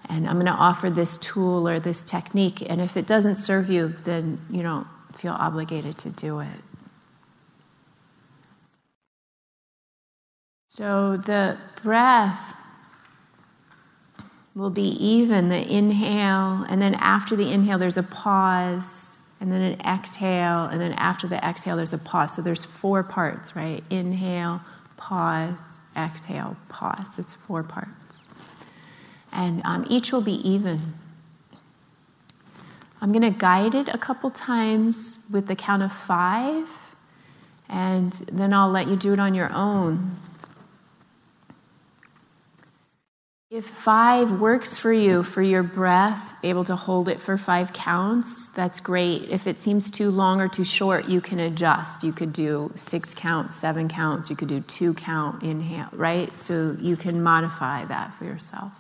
and I'm going to offer this tool or this technique. And if it doesn't serve you, then you don't feel obligated to do it. So, the breath will be even the inhale, and then after the inhale, there's a pause, and then an exhale, and then after the exhale, there's a pause. So there's four parts, right? Inhale, pause, exhale, pause. It's four parts. And um, each will be even. I'm going to guide it a couple times with the count of five, and then I'll let you do it on your own. If five works for you for your breath, able to hold it for five counts, that's great. If it seems too long or too short, you can adjust. You could do six counts, seven counts, you could do two count inhale, right? So you can modify that for yourself.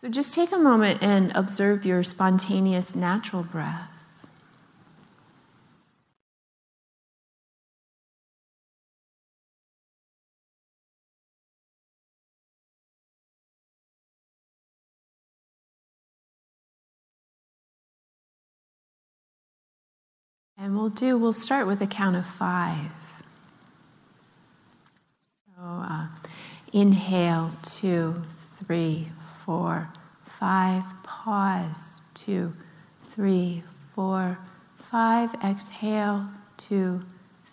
So just take a moment and observe your spontaneous natural breath. We'll do, we'll start with a count of five. So uh, inhale, two, three, four, five. Pause, two, three, four, five. Exhale, two,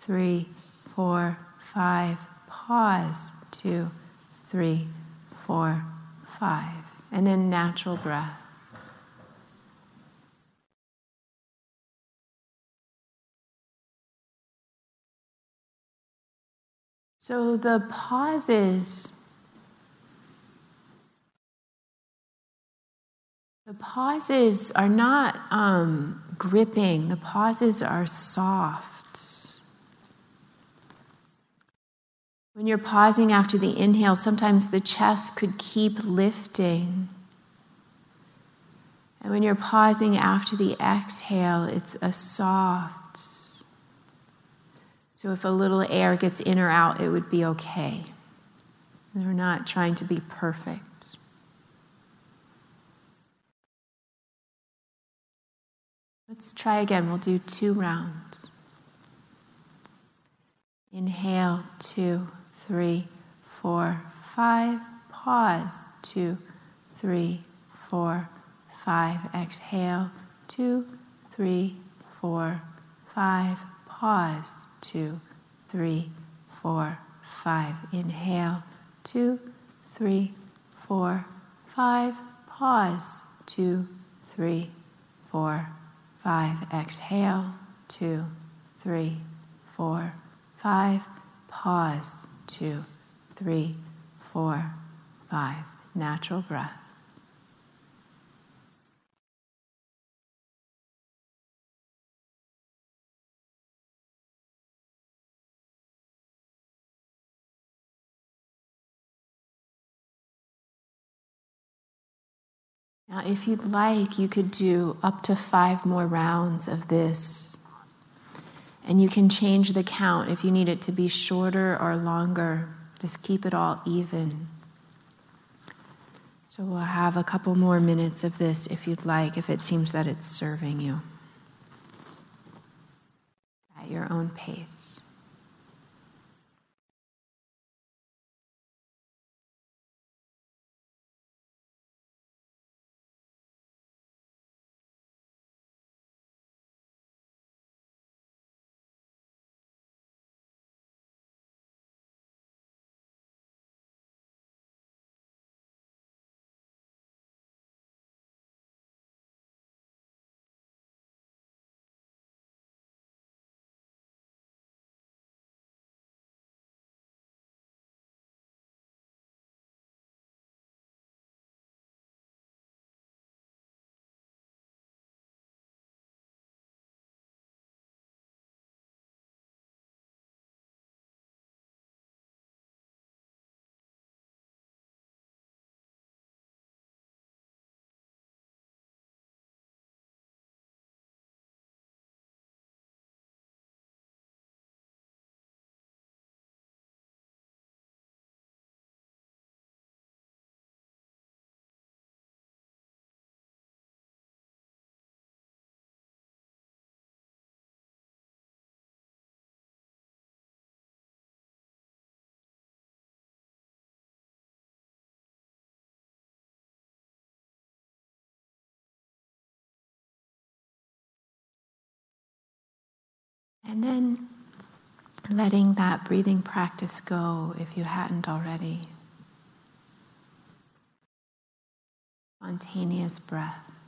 three, four, five. Pause, two, three, four, five. And then natural breath. So the pauses, the pauses are not um, gripping, the pauses are soft. When you're pausing after the inhale, sometimes the chest could keep lifting. And when you're pausing after the exhale, it's a soft so if a little air gets in or out, it would be okay. We're not trying to be perfect. Let's try again. We'll do two rounds. Inhale, two, three, four, five. Pause, two, three, four, five. Exhale, two, three, four, five. Pause, two, three, four, five. Inhale, two, three, four, five. Pause, two, three, four, five. Exhale, two, three, four, five. Pause, two, three, four, five. Natural breath. Now, if you'd like, you could do up to five more rounds of this. And you can change the count if you need it to be shorter or longer. Just keep it all even. So we'll have a couple more minutes of this if you'd like, if it seems that it's serving you at your own pace. And then letting that breathing practice go if you hadn't already. Spontaneous breath.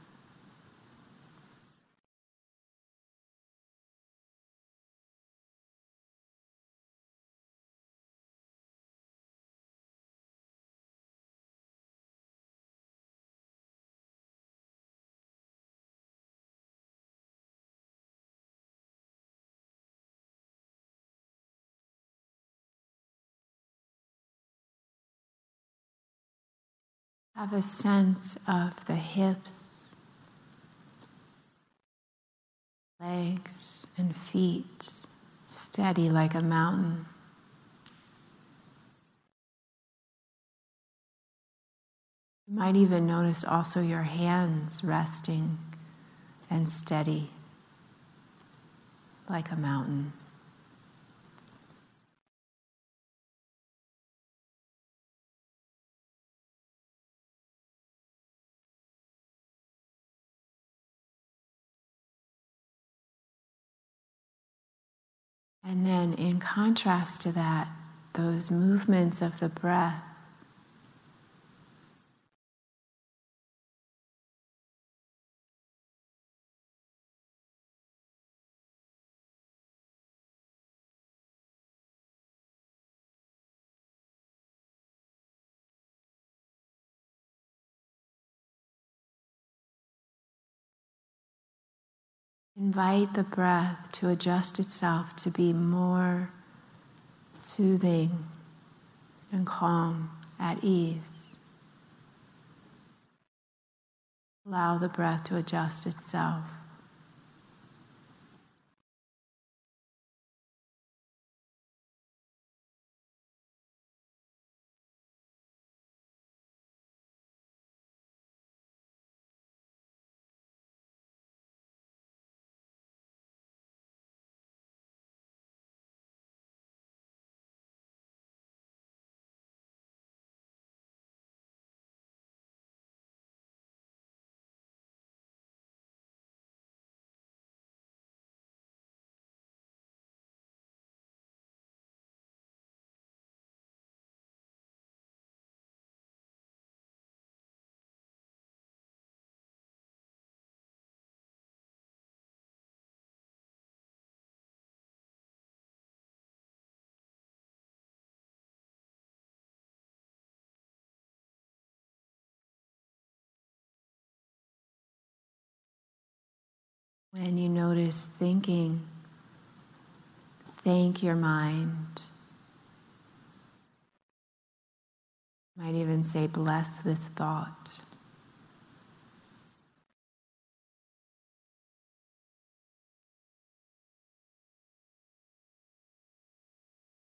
Have a sense of the hips, legs, and feet steady like a mountain. You might even notice also your hands resting and steady. like a mountain. And then, in contrast to that, those movements of the breath Invite the breath to adjust itself to be more soothing and calm, at ease. Allow the breath to adjust itself. When you notice thinking, thank your mind. Might even say, bless this thought.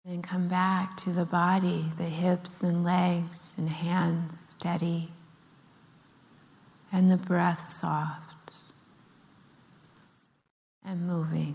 Then come back to the body, the hips and legs and hands steady, and the breath soft and moving.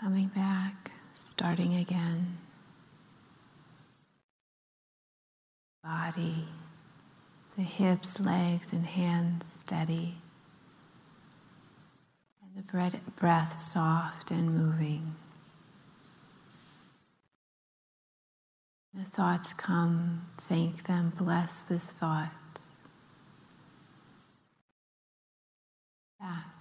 Coming back, starting again. Body, the hips, legs, and hands steady. And the breath soft and moving. The thoughts come, thank them, bless this thought. Back.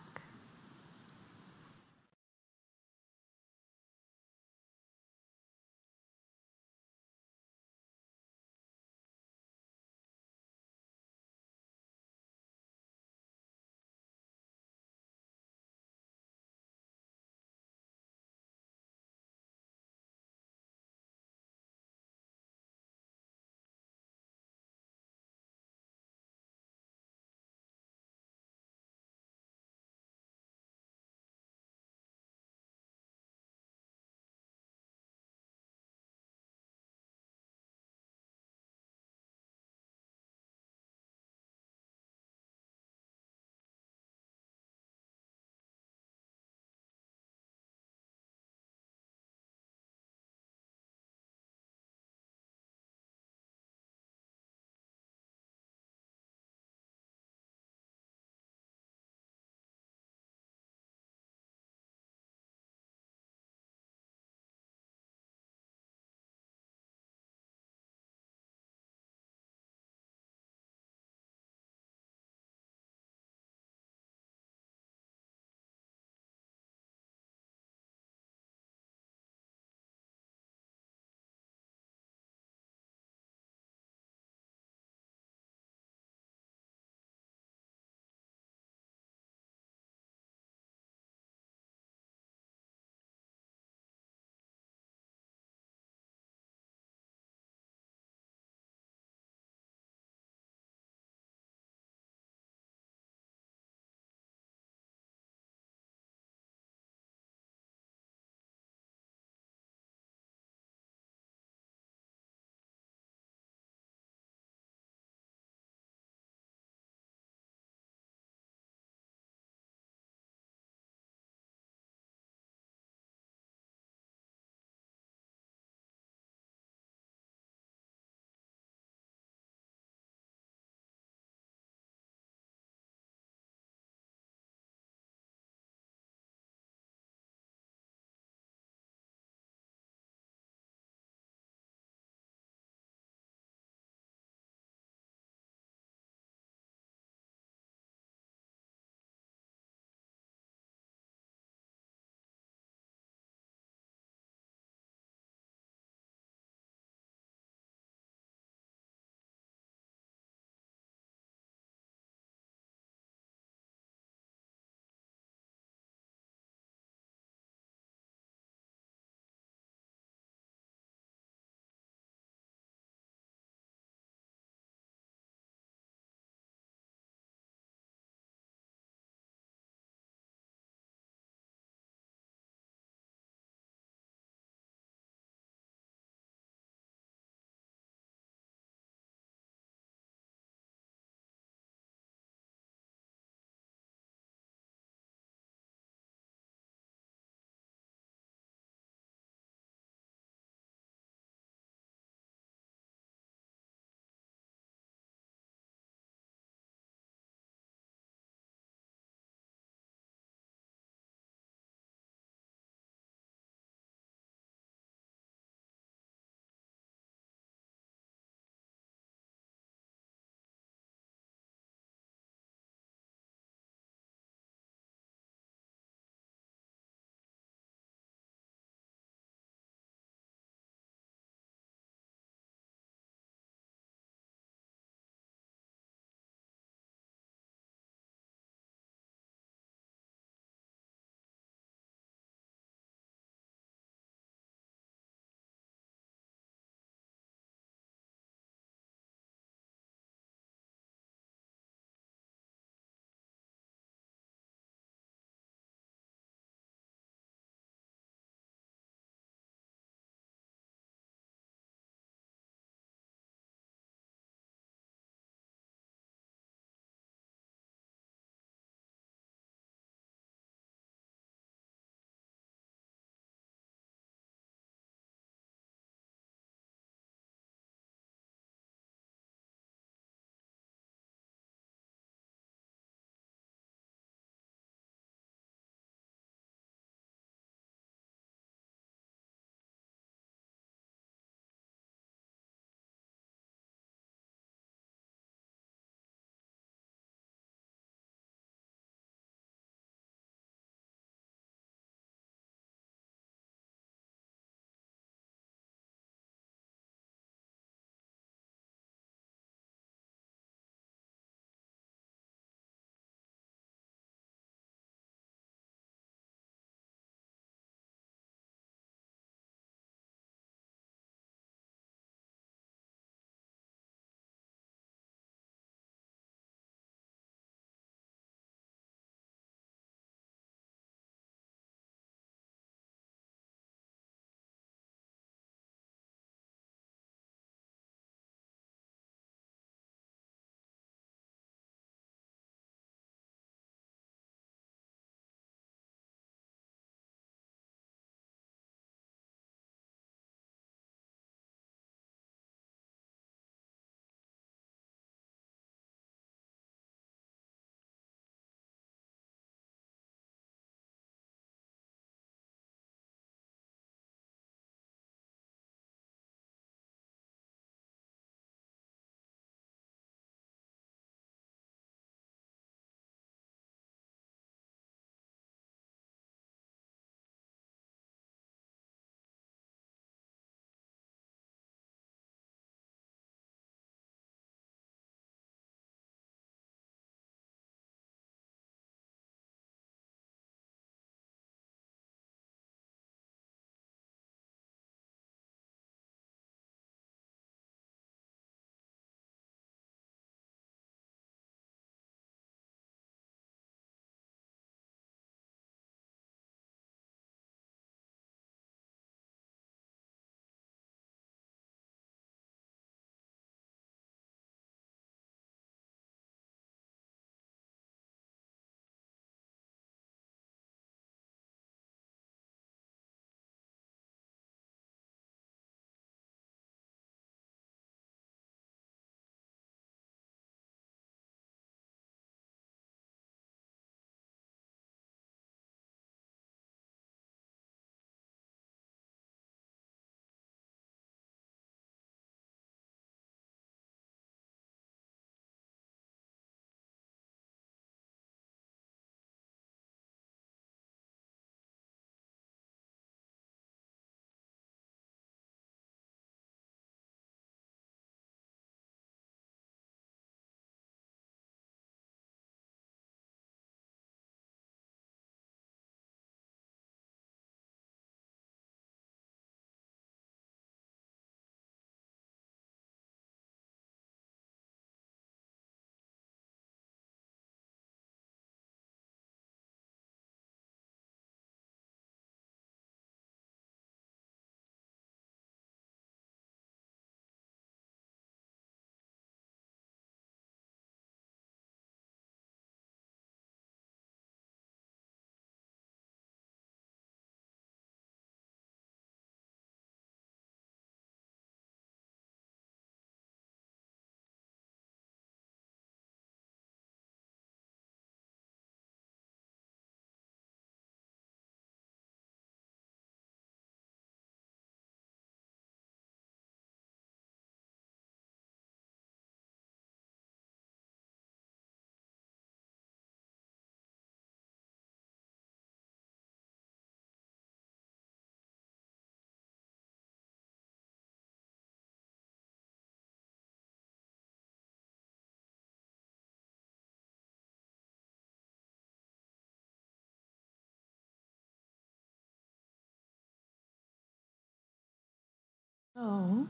So,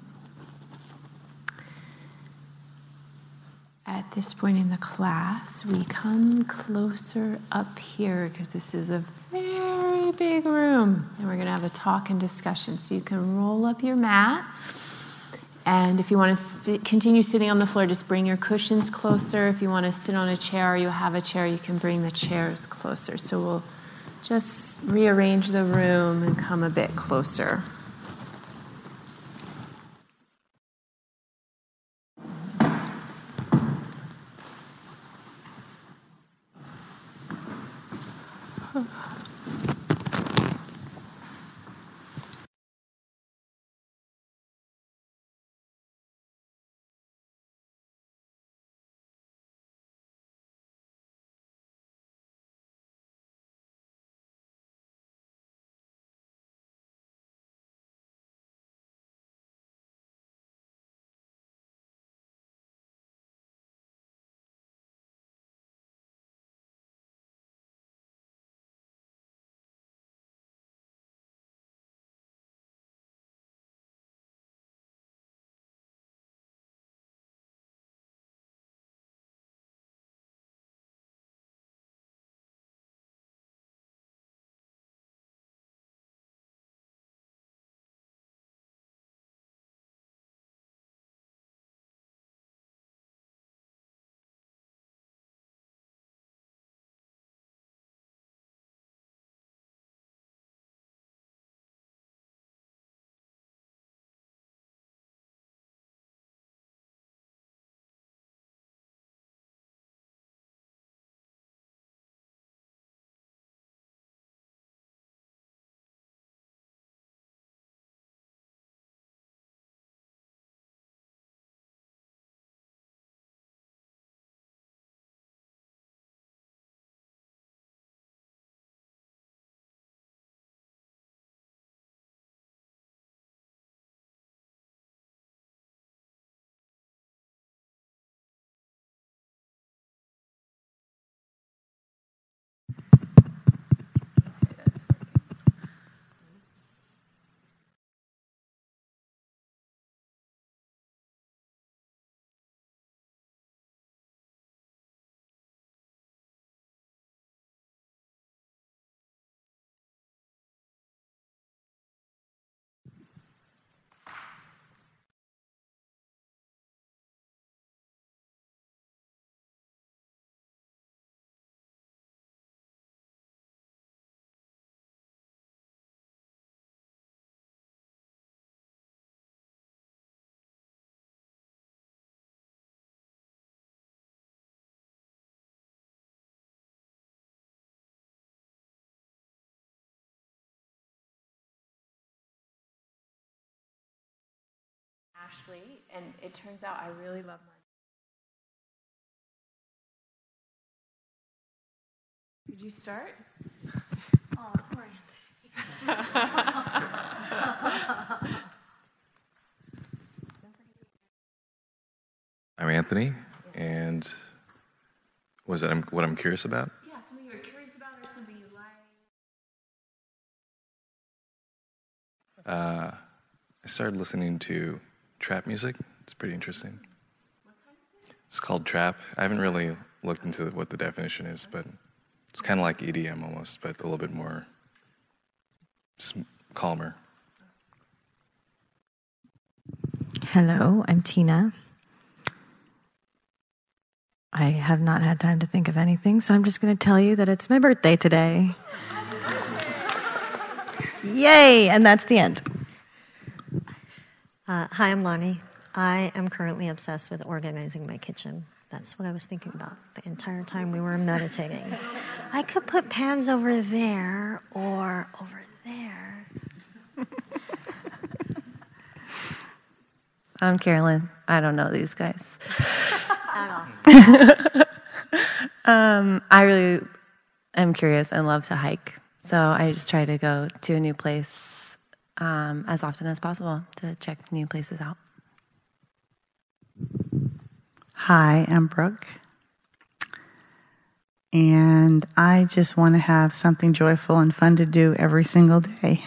at this point in the class, we come closer up here because this is a very big room and we're going to have a talk and discussion. So, you can roll up your mat. And if you want to st- continue sitting on the floor, just bring your cushions closer. If you want to sit on a chair or you have a chair, you can bring the chairs closer. So we'll just rearrange the room and come a bit closer. Ashley, and it turns out I really love my. Could you start? Oh, poor I'm Anthony, and was that what I'm curious about? Yeah, something you were curious about or something you like. Uh, I started listening to trap music. It's pretty interesting. It's called trap. I haven't really looked into what the definition is, but it's kind of like EDM almost, but a little bit more calmer. Hello, I'm Tina. I have not had time to think of anything, so I'm just going to tell you that it's my birthday today. Yay! And that's the end. Uh, hi, I'm Lonnie. I am currently obsessed with organizing my kitchen. That's what I was thinking about the entire time we were meditating. I could put pans over there or over there. I'm Carolyn. I don't know these guys. um, I really am curious and love to hike. So I just try to go to a new place um, as often as possible to check new places out. Hi, I'm Brooke. And I just want to have something joyful and fun to do every single day.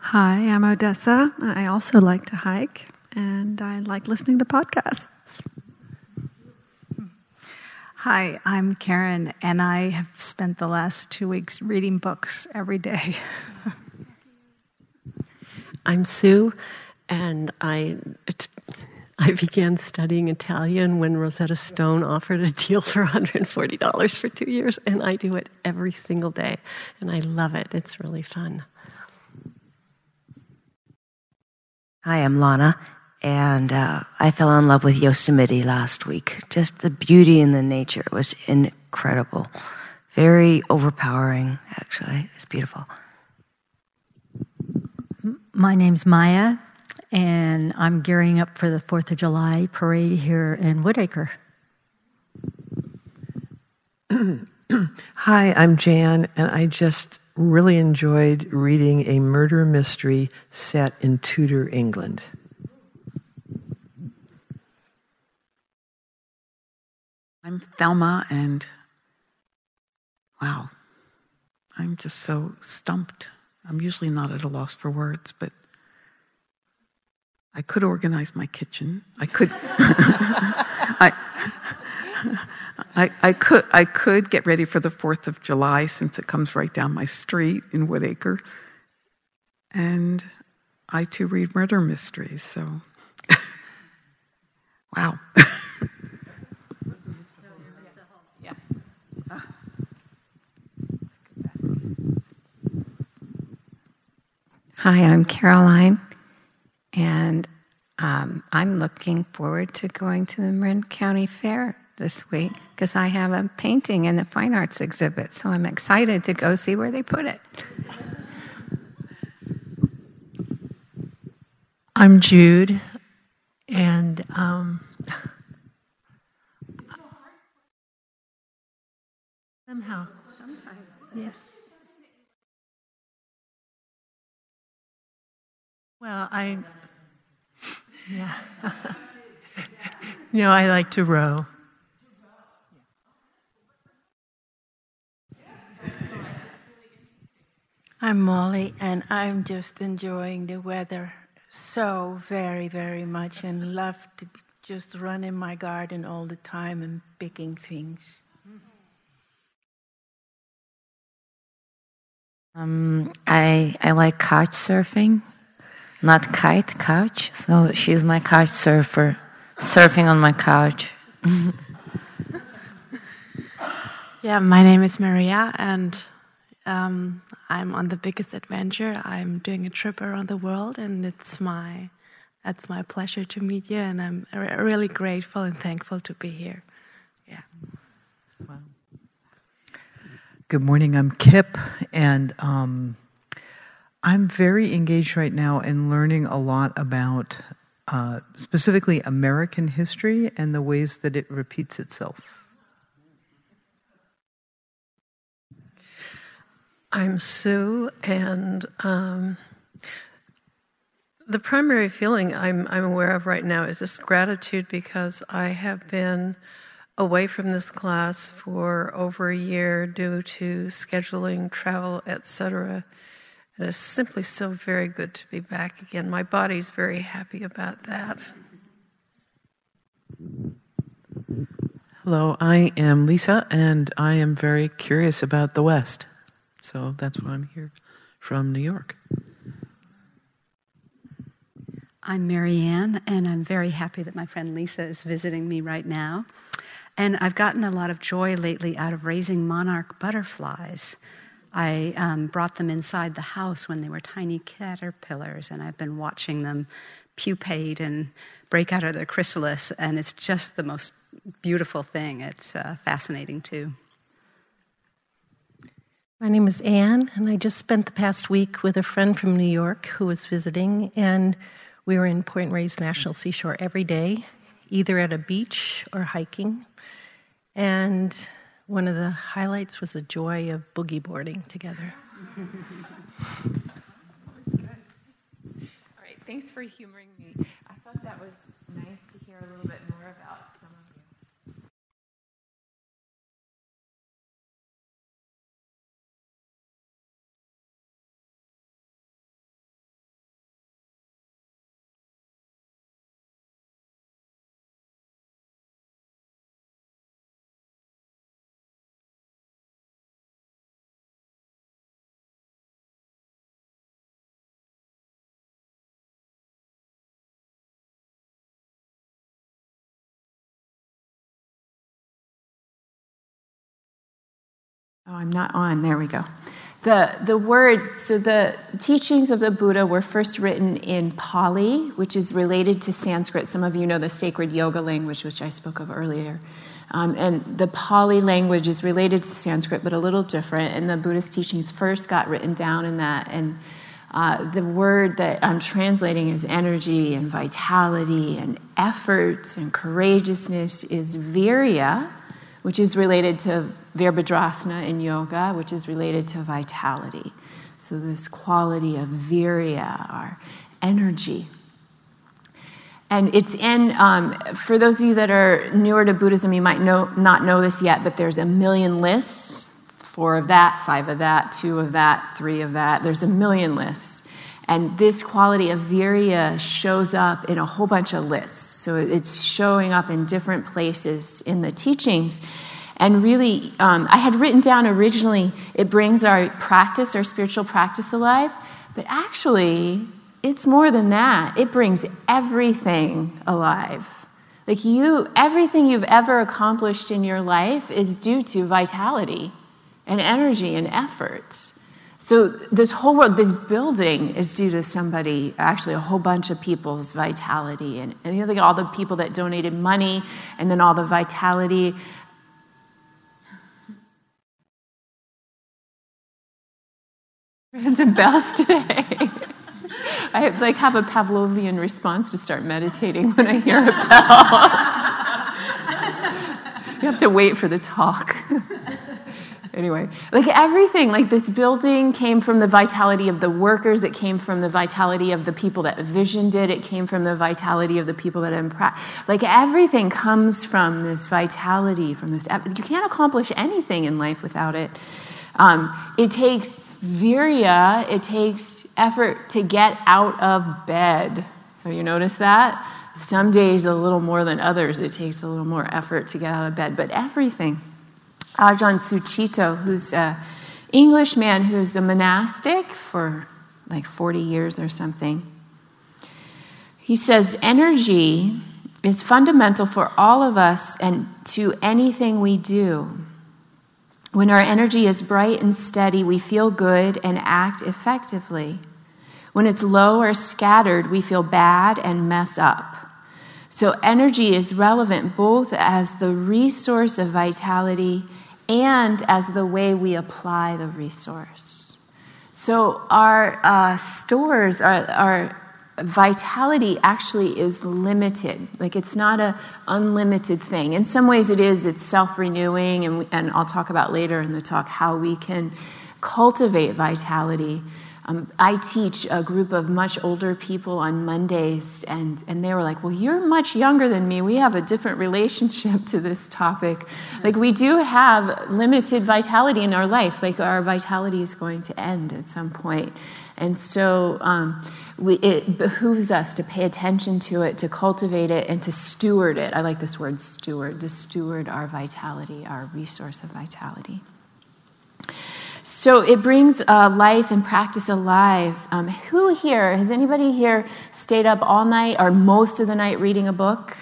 Hi, I'm Odessa. I also like to hike and I like listening to podcasts. Hi, I'm Karen, and I have spent the last two weeks reading books every day. I'm Sue, and I I began studying Italian when Rosetta Stone offered a deal for $140 for two years, and I do it every single day, and I love it. It's really fun. Hi, I'm Lana, and uh, I fell in love with Yosemite last week. Just the beauty and the nature was incredible. Very overpowering, actually. It's beautiful. My name's Maya, and I'm gearing up for the 4th of July parade here in Woodacre. Hi, I'm Jan, and I just really enjoyed reading a murder mystery set in Tudor England. I'm Thelma, and wow, I'm just so stumped. I'm usually not at a loss for words, but I could organize my kitchen. I could. I, I, I, could I could get ready for the Fourth of July since it comes right down my street in Woodacre, and I too read murder mysteries. So, wow. Hi, I'm Caroline, and um, I'm looking forward to going to the Marin County Fair this week because I have a painting in the fine arts exhibit, so I'm excited to go see where they put it. I'm Jude, and um, somehow, yes. Well, I, yeah. no, I like to row. I'm Molly, and I'm just enjoying the weather so very, very much and love to just run in my garden all the time and picking things. Um, I I like couch surfing not kite, couch. So she's my couch surfer, surfing on my couch. yeah, my name is Maria, and um, I'm on the biggest adventure. I'm doing a trip around the world, and it's my that's my pleasure to meet you, and I'm really grateful and thankful to be here. Yeah. Wow. Good morning. I'm Kip, and. Um, I'm very engaged right now in learning a lot about uh, specifically American history and the ways that it repeats itself. I'm Sue, and um, the primary feeling I'm, I'm aware of right now is this gratitude because I have been away from this class for over a year due to scheduling, travel, etc. It is simply so very good to be back again. My body's very happy about that. Hello, I am Lisa, and I am very curious about the West. So that's why I'm here from New York. I'm Marianne, and I'm very happy that my friend Lisa is visiting me right now. And I've gotten a lot of joy lately out of raising monarch butterflies. I um, brought them inside the house when they were tiny caterpillars, and I've been watching them pupate and break out of their chrysalis, and it's just the most beautiful thing. It's uh, fascinating too. My name is Anne, and I just spent the past week with a friend from New York who was visiting, and we were in Point Reyes National Seashore every day, either at a beach or hiking. And one of the highlights was the joy of boogie boarding together. All right, thanks for humoring me. I thought that was nice to hear a little bit more about Oh, I'm not on. There we go. The, the word, so the teachings of the Buddha were first written in Pali, which is related to Sanskrit. Some of you know the sacred yoga language, which I spoke of earlier. Um, and the Pali language is related to Sanskrit, but a little different. And the Buddhist teachings first got written down in that. And uh, the word that I'm translating as energy and vitality and effort and courageousness is virya, which is related to Virabhadrasana in yoga, which is related to vitality. So, this quality of virya, our energy. And it's in, um, for those of you that are newer to Buddhism, you might know, not know this yet, but there's a million lists four of that, five of that, two of that, three of that. There's a million lists. And this quality of virya shows up in a whole bunch of lists. So it's showing up in different places in the teachings. And really, um, I had written down originally, it brings our practice, our spiritual practice alive. But actually, it's more than that. It brings everything alive. Like you, everything you've ever accomplished in your life is due to vitality and energy and effort. So, this whole world, this building is due to somebody, actually, a whole bunch of people's vitality. And, and you think all the people that donated money and then all the vitality. Random bells today. I like have a Pavlovian response to start meditating when I hear a bell. you have to wait for the talk anyway, like everything, like this building came from the vitality of the workers, it came from the vitality of the people that visioned it, it came from the vitality of the people that impressed. Like everything comes from this vitality, from this. You can't accomplish anything in life without it. Um, it takes virya, it takes effort to get out of bed. Have you noticed that? Some days a little more than others. It takes a little more effort to get out of bed, but everything. Ajahn Sucitto, who's an English man who's a monastic for like 40 years or something. He says, energy is fundamental for all of us and to anything we do. When our energy is bright and steady, we feel good and act effectively. When it's low or scattered, we feel bad and mess up. So, energy is relevant both as the resource of vitality and as the way we apply the resource. So our uh, stores, our, our vitality actually is limited. Like it's not an unlimited thing. In some ways, it is. It's self-renewing, and, and I'll talk about later in the talk how we can cultivate vitality um, I teach a group of much older people on Mondays, and, and they were like, Well, you're much younger than me. We have a different relationship to this topic. Like, we do have limited vitality in our life. Like, our vitality is going to end at some point. And so um, we, it behooves us to pay attention to it, to cultivate it, and to steward it. I like this word steward, to steward our vitality, our resource of vitality. So it brings uh, life and practice alive. Um, who here, has anybody here stayed up all night or most of the night reading a book?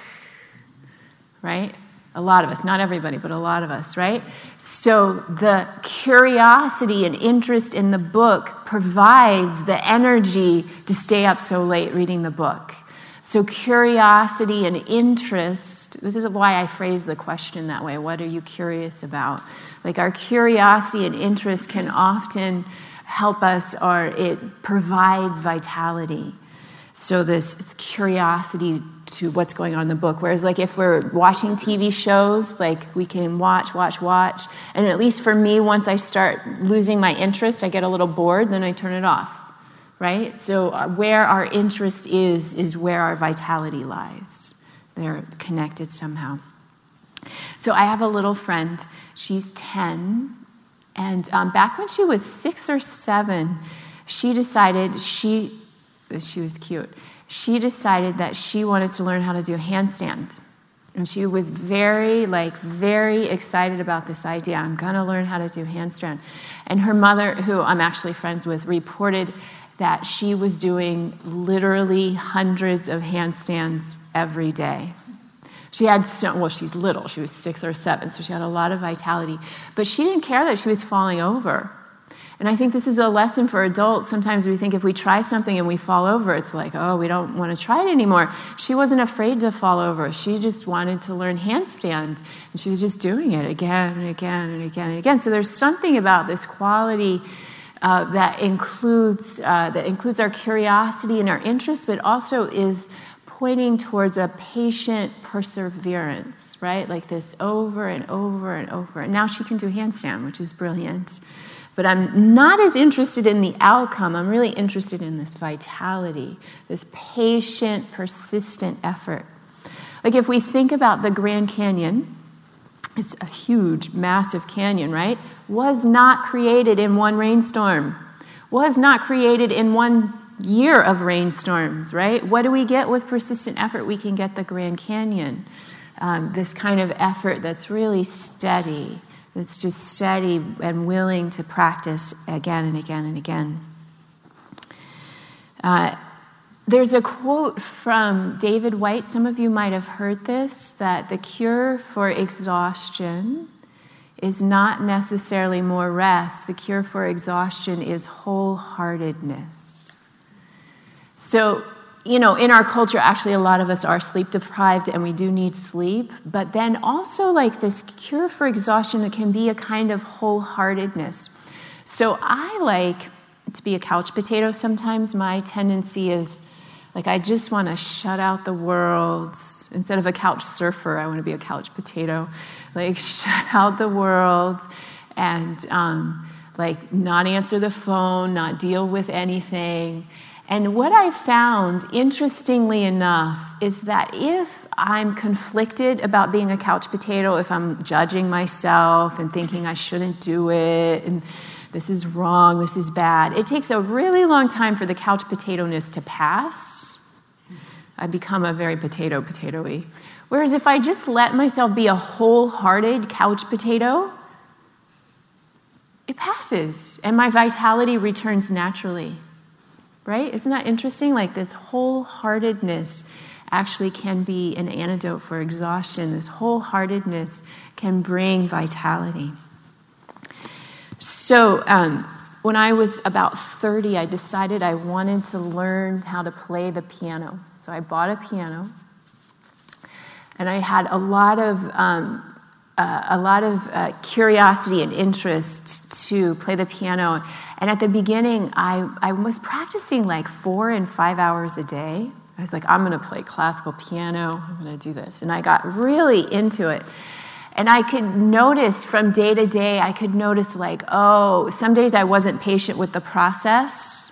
Right? A lot of us, not everybody, but a lot of us, right? So the curiosity and interest in the book provides the energy to stay up so late reading the book. So curiosity and interest, this is why I phrase the question that way. What are you curious about? Like our curiosity and interest can often help us or it provides vitality. So this curiosity to what's going on in the book. Whereas like if we're watching TV shows, like we can watch, watch, watch. And at least for me, once I start losing my interest, I get a little bored, then I turn it off. Right? So uh, where our interest is, is where our vitality lies. They're connected somehow. So I have a little friend. She's 10. And um, back when she was six or seven, she decided she, she was cute, she decided that she wanted to learn how to do a handstand. And she was very, like, very excited about this idea. I'm going to learn how to do handstand. And her mother, who I'm actually friends with, reported that she was doing literally hundreds of handstands every day She had, so, well, she's little. She was six or seven, so she had a lot of vitality. But she didn't care that she was falling over. And I think this is a lesson for adults. Sometimes we think if we try something and we fall over, it's like, oh, we don't want to try it anymore. She wasn't afraid to fall over. She just wanted to learn handstand. And she was just doing it again and again and again and again. So there's something about this quality uh, that includes uh, that includes our curiosity and our interest, but also is pointing towards a patient perseverance, right? Like this over and over and over. And now she can do handstand, which is brilliant. But I'm not as interested in the outcome. I'm really interested in this vitality, this patient, persistent effort. Like if we think about the Grand Canyon, it's a huge, massive canyon, right? Was not created in one rainstorm, was not created in one year of rainstorms, right? What do we get with persistent effort? We can get the Grand Canyon. Um, this kind of effort that's really steady, that's just steady and willing to practice again and again and again. Uh, there's a quote from David Whyte. Some of you might have heard this that the cure for exhaustion is not necessarily more rest. The cure for exhaustion is wholeheartedness. So, you know, in our culture, actually, a lot of us are sleep deprived and we do need sleep. But then also, like this cure for exhaustion, can be a kind of wholeheartedness. So I like to be a couch potato sometimes. My tendency is like, I just want to shut out the world. Instead of a couch surfer, I want to be a couch potato. Like, shut out the world and, um, like, not answer the phone, not deal with anything and what I found, interestingly enough, is that if I'm conflicted about being a couch potato, if I'm judging myself and thinking I shouldn't do it, and this is wrong, this is bad, it takes a really long time for the couch potato-ness to pass. I become a very potato potatoy. Whereas if I just let myself be a wholehearted couch potato, it passes and my vitality returns naturally right? Isn't that interesting? Like this wholeheartedness actually can be an antidote for exhaustion. This wholeheartedness can bring vitality. So, um, when I was about 30, I decided I wanted to learn how to play the piano. So, I bought a piano. And I had a lot of um, uh, a lot of uh, curiosity and interest to play the piano. And at the beginning, I, I was practicing like four and five hours a day. I was like, I'm going to play classical piano. I'm going to do this. And I got really into it. And I could notice from day to day, I could notice like, oh, some days I wasn't patient with the process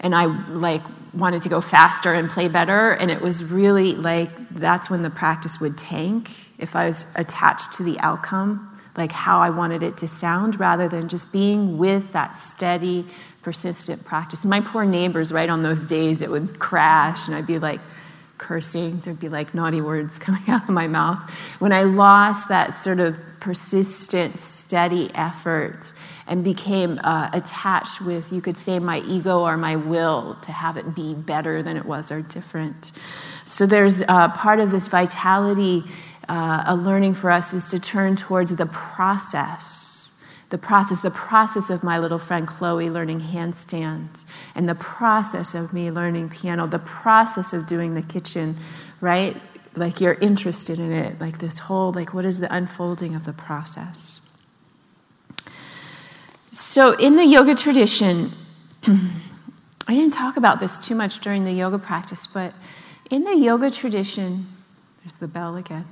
and I like wanted to go faster and play better. And it was really like, that's when the practice would tank if I was attached to the outcome like how I wanted it to sound rather than just being with that steady, persistent practice. My poor neighbors, right on those days, it would crash and I'd be like cursing. There'd be like naughty words coming out of my mouth. When I lost that sort of persistent, steady effort and became uh, attached with, you could say, my ego or my will to have it be better than it was or different. So there's uh, part of this vitality uh, a learning for us is to turn towards the process. The process, the process of my little friend Chloe learning handstands, and the process of me learning piano, the process of doing the kitchen, right? Like you're interested in it, like this whole, like what is the unfolding of the process? So in the yoga tradition, I didn't talk about this too much during the yoga practice, but in the yoga tradition, there's the bell again.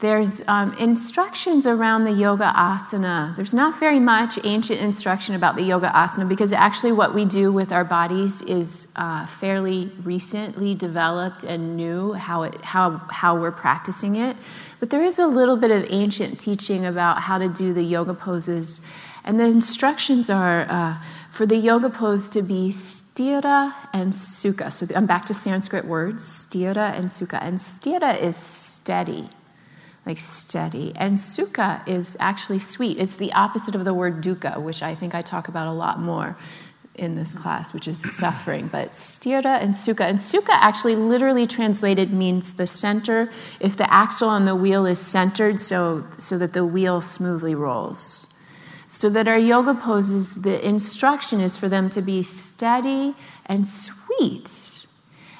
There's um, instructions around the yoga asana. There's not very much ancient instruction about the yoga asana because actually, what we do with our bodies is uh, fairly recently developed and new how, it, how, how we're practicing it. But there is a little bit of ancient teaching about how to do the yoga poses. And the instructions are uh, for the yoga pose to be sthira and sukha. So I'm back to Sanskrit words sthira and sukha. And sthira is steady like steady. And sukha is actually sweet. It's the opposite of the word dukkha, which I think I talk about a lot more. in this class, which is suffering, but sthira and sukha. And sukha actually literally translated means the center, if the axle on the wheel is centered so, so that the wheel smoothly rolls. So that our yoga poses, the instruction is for them to be steady and sweet.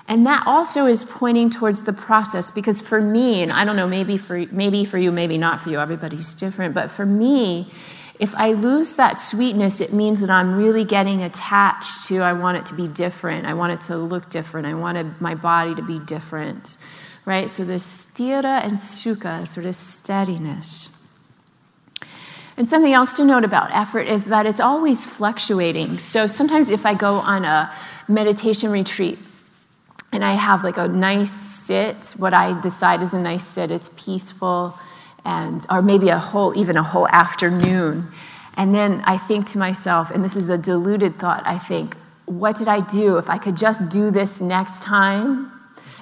And that also is pointing towards the process because for me, and I don't know, maybe for, maybe for you, maybe not for you, everybody's different, but for me, if I lose that sweetness, it means that I'm really getting attached to, I want it to be different. I want it to look different. I want my body to be different, right? So this sthira and sukha, sort of steadiness. And something else to note about effort is that it's always fluctuating. So sometimes if I go on a meditation retreat and I have like a nice sit, what I decide is a nice sit, it's peaceful and or maybe a whole even a whole afternoon. And then I think to myself, and this is a deluded thought, I think, what did I do if I could just do this next time?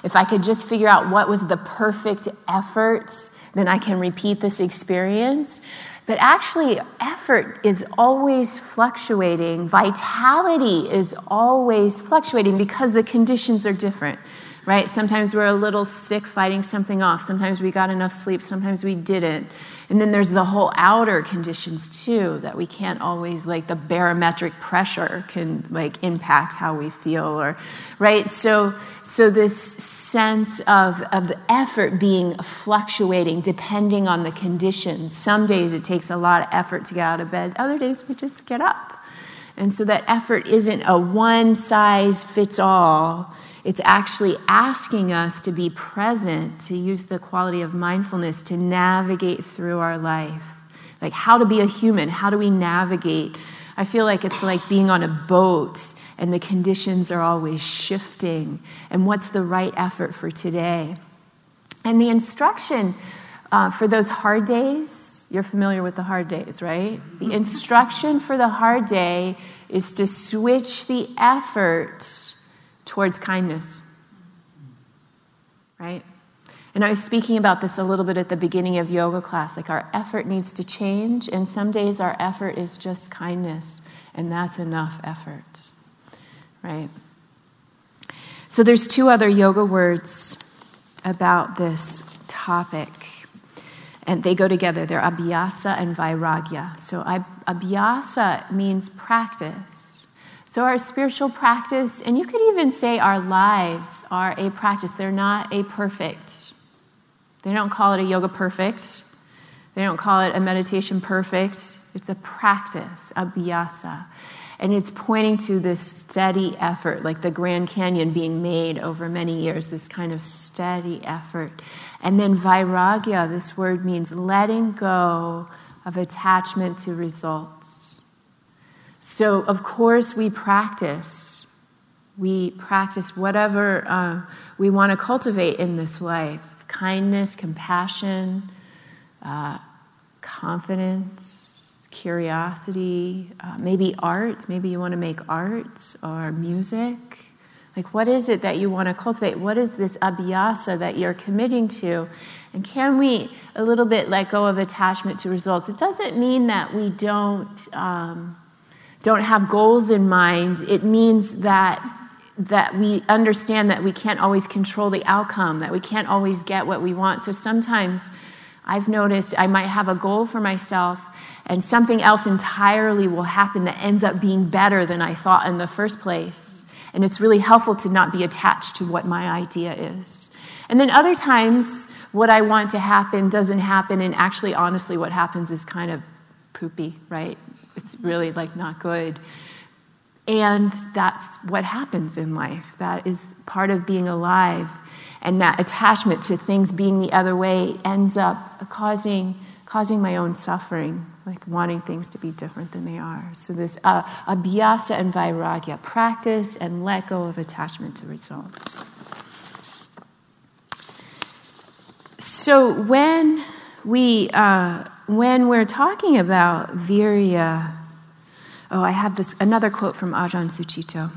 If I could just figure out what was the perfect effort, then I can repeat this experience. But actually, effort is always fluctuating. Vitality is always fluctuating because the conditions are different, right? Sometimes we're a little sick fighting something off. Sometimes we got enough sleep. Sometimes we didn't. And then there's the whole outer conditions too that we can't always, like the barometric pressure can like impact how we feel or, right? So, so this sense of, of the effort being fluctuating depending on the conditions. Some days it takes a lot of effort to get out of bed, other days we just get up. And so that effort isn't a one size fits all. It's actually asking us to be present, to use the quality of mindfulness to navigate through our life. Like how to be a human, how do we navigate? I feel like it's like being on a boat and the conditions are always shifting. And what's the right effort for today? And the instruction uh, for those hard days, you're familiar with the hard days, right? The instruction for the hard day is to switch the effort towards kindness, right? And I was speaking about this a little bit at the beginning of yoga class. Like our effort needs to change, and some days our effort is just kindness, and that's enough effort right? So there's two other yoga words about this topic. And they go together. They're abhyasa and vairagya. So abhyasa means practice. So our spiritual practice, and you could even say our lives are a practice. They're not a perfect. They don't call it a yoga perfect. They don't call it a meditation perfect. It's a practice, abhyasa. And it's pointing to this steady effort, like the Grand Canyon being made over many years, this kind of steady effort. And then vairagya, this word means letting go of attachment to results. So, of course, we practice. We practice whatever uh, we want to cultivate in this life kindness, compassion, uh, confidence curiosity, uh, maybe art. Maybe you want to make art or music. Like, what is it that you want to cultivate? What is this abhyasa that you're committing to? And can we a little bit let go of attachment to results? It doesn't mean that we don't um, don't have goals in mind. It means that that we understand that we can't always control the outcome, that we can't always get what we want. So sometimes I've noticed I might have a goal for myself and something else entirely will happen that ends up being better than I thought in the first place. And it's really helpful to not be attached to what my idea is. And then other times, what I want to happen doesn't happen, and actually, honestly, what happens is kind of poopy, right? It's really like not good. And that's what happens in life. That is part of being alive. And that attachment to things being the other way ends up causing causing my own suffering, like wanting things to be different than they are. So, this uh, abhyasa and vairagya, practice and let go of attachment to results. So, when we uh, when we're talking about virya, oh, I have this another quote from Ajahn Sucitto.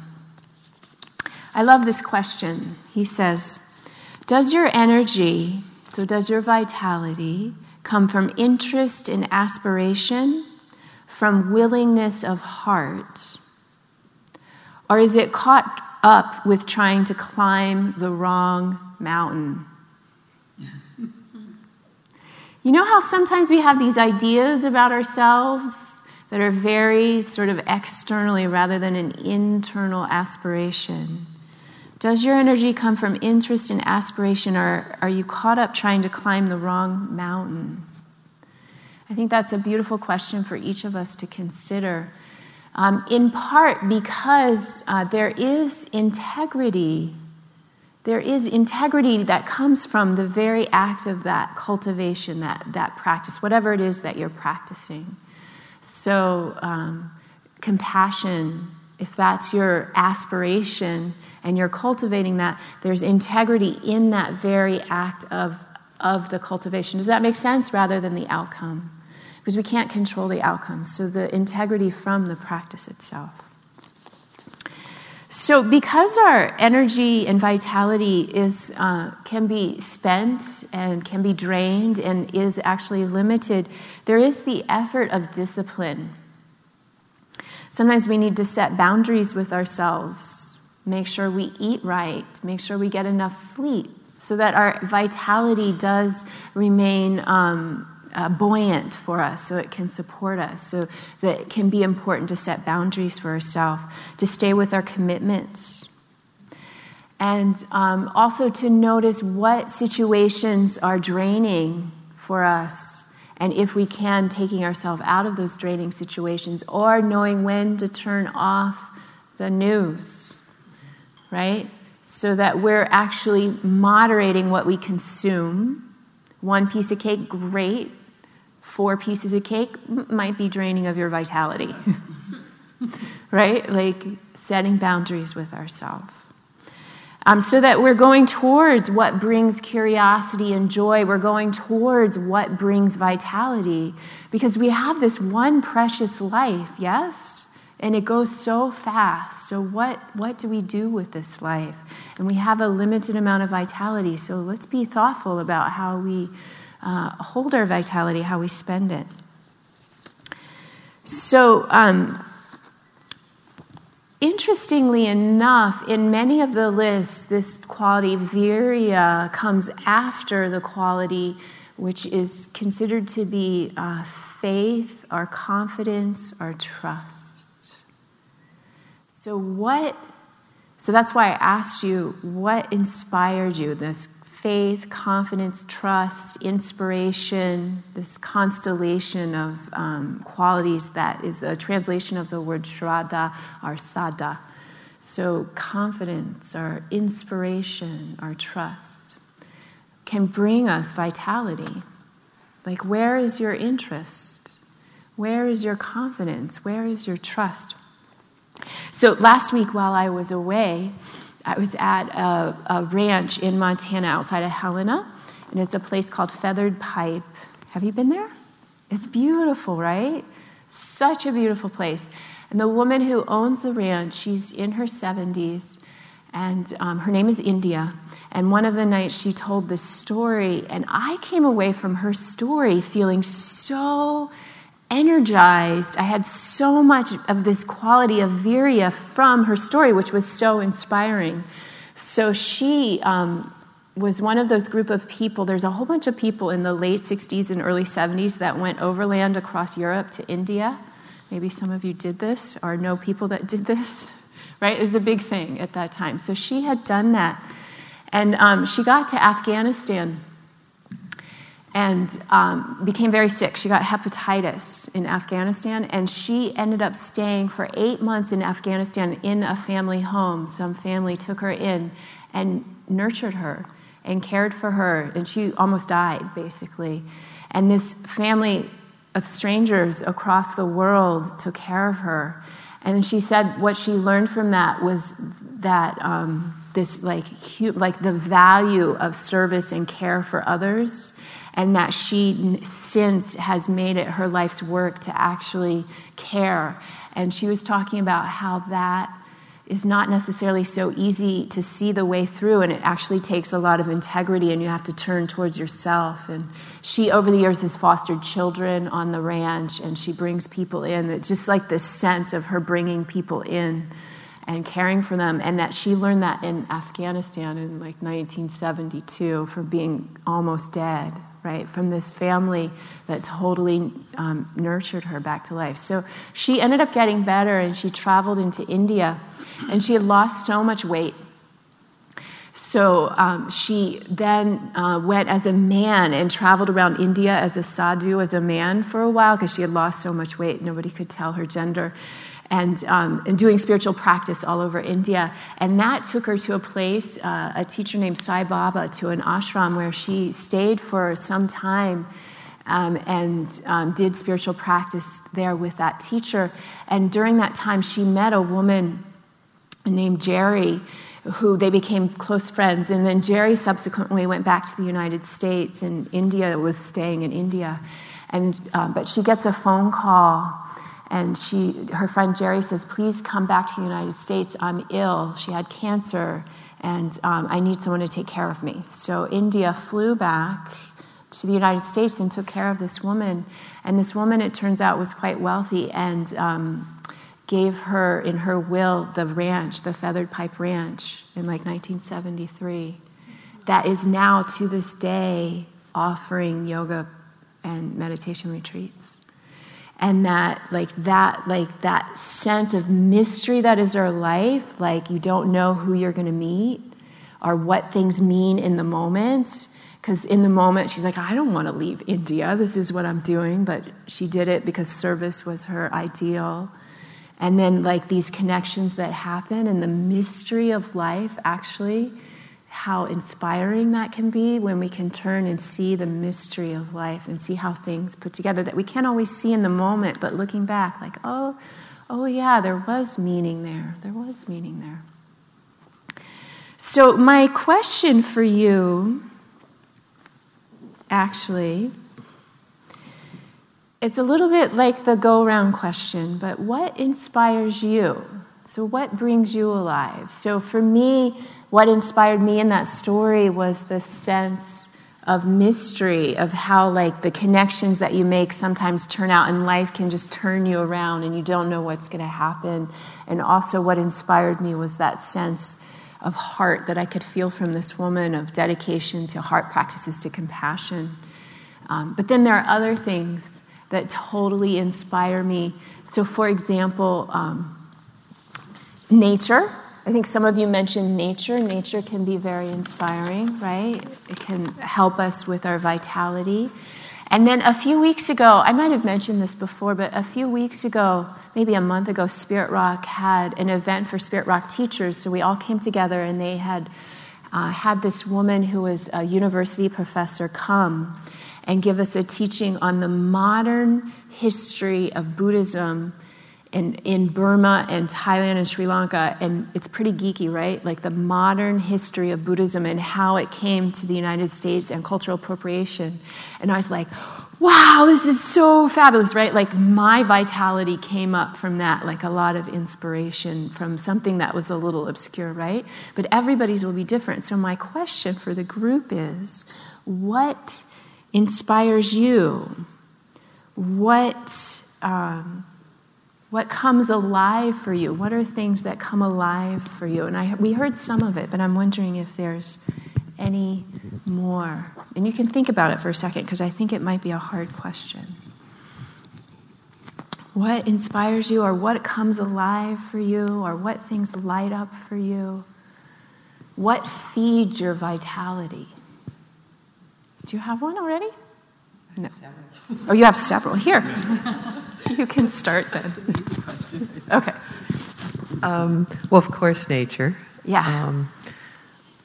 I love this question. He says, "Does your energy, so does your vitality?" Come from interest and aspiration, from willingness of heart, Or is it caught up with trying to climb the wrong mountain? You know how sometimes we have these ideas about ourselves that are very sort of externally rather than an internal aspiration? Does your energy come from interest and aspiration, or are you caught up trying to climb the wrong mountain? I think that's a beautiful question for each of us to consider. Um, in part because uh, there is integrity. There is integrity that comes from the very act of that cultivation, that, that practice, whatever it is that you're practicing. So, um, compassion, if that's your aspiration and you're cultivating that, there's integrity in that very act of, of the cultivation. Does that make sense? Rather than the outcome because we can't control the outcome. So the integrity from the practice itself. So, because our energy and vitality is uh, can be spent and can be drained and is actually limited, there is the effort of discipline. Sometimes we need to set boundaries with ourselves, make sure we eat right, make sure we get enough sleep, so that our vitality does remain um, uh, buoyant for us so it can support us, so that it can be important to set boundaries for ourselves, to stay with our commitments. And um, also to notice what situations are draining for us, and if we can, taking ourselves out of those draining situations, or knowing when to turn off the news, right? So that we're actually moderating what we consume. One piece of cake, great four pieces of cake might be draining of your vitality. right? Like setting boundaries with ourselves. Um, so that we're going towards what brings curiosity and joy. We're going towards what brings vitality because we have this one precious life, yes? And it goes so fast. So, what, what do we do with this life? And we have a limited amount of vitality. So, let's be thoughtful about how we uh, hold our vitality, how we spend it. So, um, interestingly enough, in many of the lists, this quality, virya comes after the quality which is considered to be uh, faith, our confidence, our trust. So, what? So that's why I asked you, what inspired you, this faith, confidence, trust, inspiration, this constellation of um, qualities that is a translation of the word shraddha or saddha. So, confidence, our inspiration, our trust can bring us vitality. Like, where is your interest? Where is your confidence? Where is your trust? So, last week while I was away, I was at a, a ranch in Montana outside of Helena, and it's a place called Feathered Pipe. Have you been there? It's beautiful, right? Such a beautiful place. And the woman who owns the ranch, she's in her 70s, and um, her name is India. And one of the nights she told this story, and I came away from her story feeling so energized. I had so much of this quality of Virya from her story, which was so inspiring. So she um, was one of those group of people. There's a whole bunch of people in the late 60s and early 70s that went overland across Europe to India. Maybe some of you did this or know people that did this, right? It was a big thing at that time. So she had done that. And um, she got to Afghanistan and um, became very sick. She got hepatitis in Afghanistan, and she ended up staying for eight months in Afghanistan in a family home. Some family took her in and nurtured her and cared for her, and she almost died, basically. And this family of strangers across the world took care of her. And she said what she learned from that was that um, this, like, hu- like the value of service and care for others and that she since has made it her life's work to actually care. And she was talking about how that is not necessarily so easy to see the way through, and it actually takes a lot of integrity, and you have to turn towards yourself. And she, over the years, has fostered children on the ranch, and she brings people in. It's just like this sense of her bringing people in and caring for them, and that she learned that in Afghanistan in like 1972 from being almost dead, right? From this family that totally um, nurtured her back to life. So she ended up getting better and she traveled into India and she had lost so much weight. So um, she then uh, went as a man and traveled around India as a sadhu, as a man for a while, because she had lost so much weight, nobody could tell her gender and, um, and doing spiritual practice all over India. And that took her to a place, uh, a teacher named Sai Baba, to an ashram where she stayed for some time. Um, and um, did spiritual practice there with that teacher. And during that time, she met a woman named Jerry, who they became close friends. And then Jerry subsequently went back to the United States, and India was staying in India. And, uh, but she gets a phone call and she, her friend Jerry says, Please come back to the United States. I'm ill. She had cancer, and um, I need someone to take care of me. So India flew back to the United States and took care of this woman. And this woman, it turns out, was quite wealthy and um, gave her, in her will, the ranch, the Feathered Pipe Ranch, in like 1973. That is now, to this day, offering yoga and meditation retreats and that like that like that sense of mystery that is our life like you don't know who you're going to meet or what things mean in the moment. Because in the moment she's like i don't want to leave india. This is what i'm doing. But she did it because service was her ideal. And then like these connections that happen and the mystery of life actually how inspiring that can be when we can turn and see the mystery of life and see how things put together that we can't always see in the moment, but looking back, like, oh, oh yeah, there was meaning there. There was meaning there. So, my question for you actually, it's a little bit like the go round question, but what inspires you? So, what brings you alive? So, for me, what inspired me in that story was the sense of mystery of how like the connections that you make sometimes turn out and life can just turn you around and you don't know what's going to happen. And also what inspired me was that sense of heart that i could feel from this woman of dedication to heart practices to compassion. Um, but then there are other things that totally inspire me. So for example um, nature I think some of you mentioned nature. Nature can be very inspiring, right? It can help us with our vitality. And then a few weeks ago, I might have mentioned this before, but a few weeks ago, maybe a month ago, Spirit Rock had an event for Spirit Rock teachers. So we all came together and they had uh, had this woman who was a university professor come and give us a teaching on the modern history of Buddhism in, in Burma and Thailand and Sri Lanka, and it's pretty geeky, right? Like the modern history of Buddhism and how it came to the United States and cultural appropriation. And I was like, wow, this is so fabulous, right? Like my vitality came up from that, like a lot of inspiration from something that was a little obscure, right? But everybody's will be different. So my question for the group is what inspires you? What. Um, what comes alive for you? What are things that come alive for you? And I, we heard some of it, but I'm wondering if there's any more. And you can think about it for a second because I think it might be a hard question. What inspires you, or what comes alive for you, or what things light up for you? What feeds your vitality? Do you have one already? No. Oh, you have several. Here. you can start then. Okay. Um, well, of course, nature. Yeah. Um,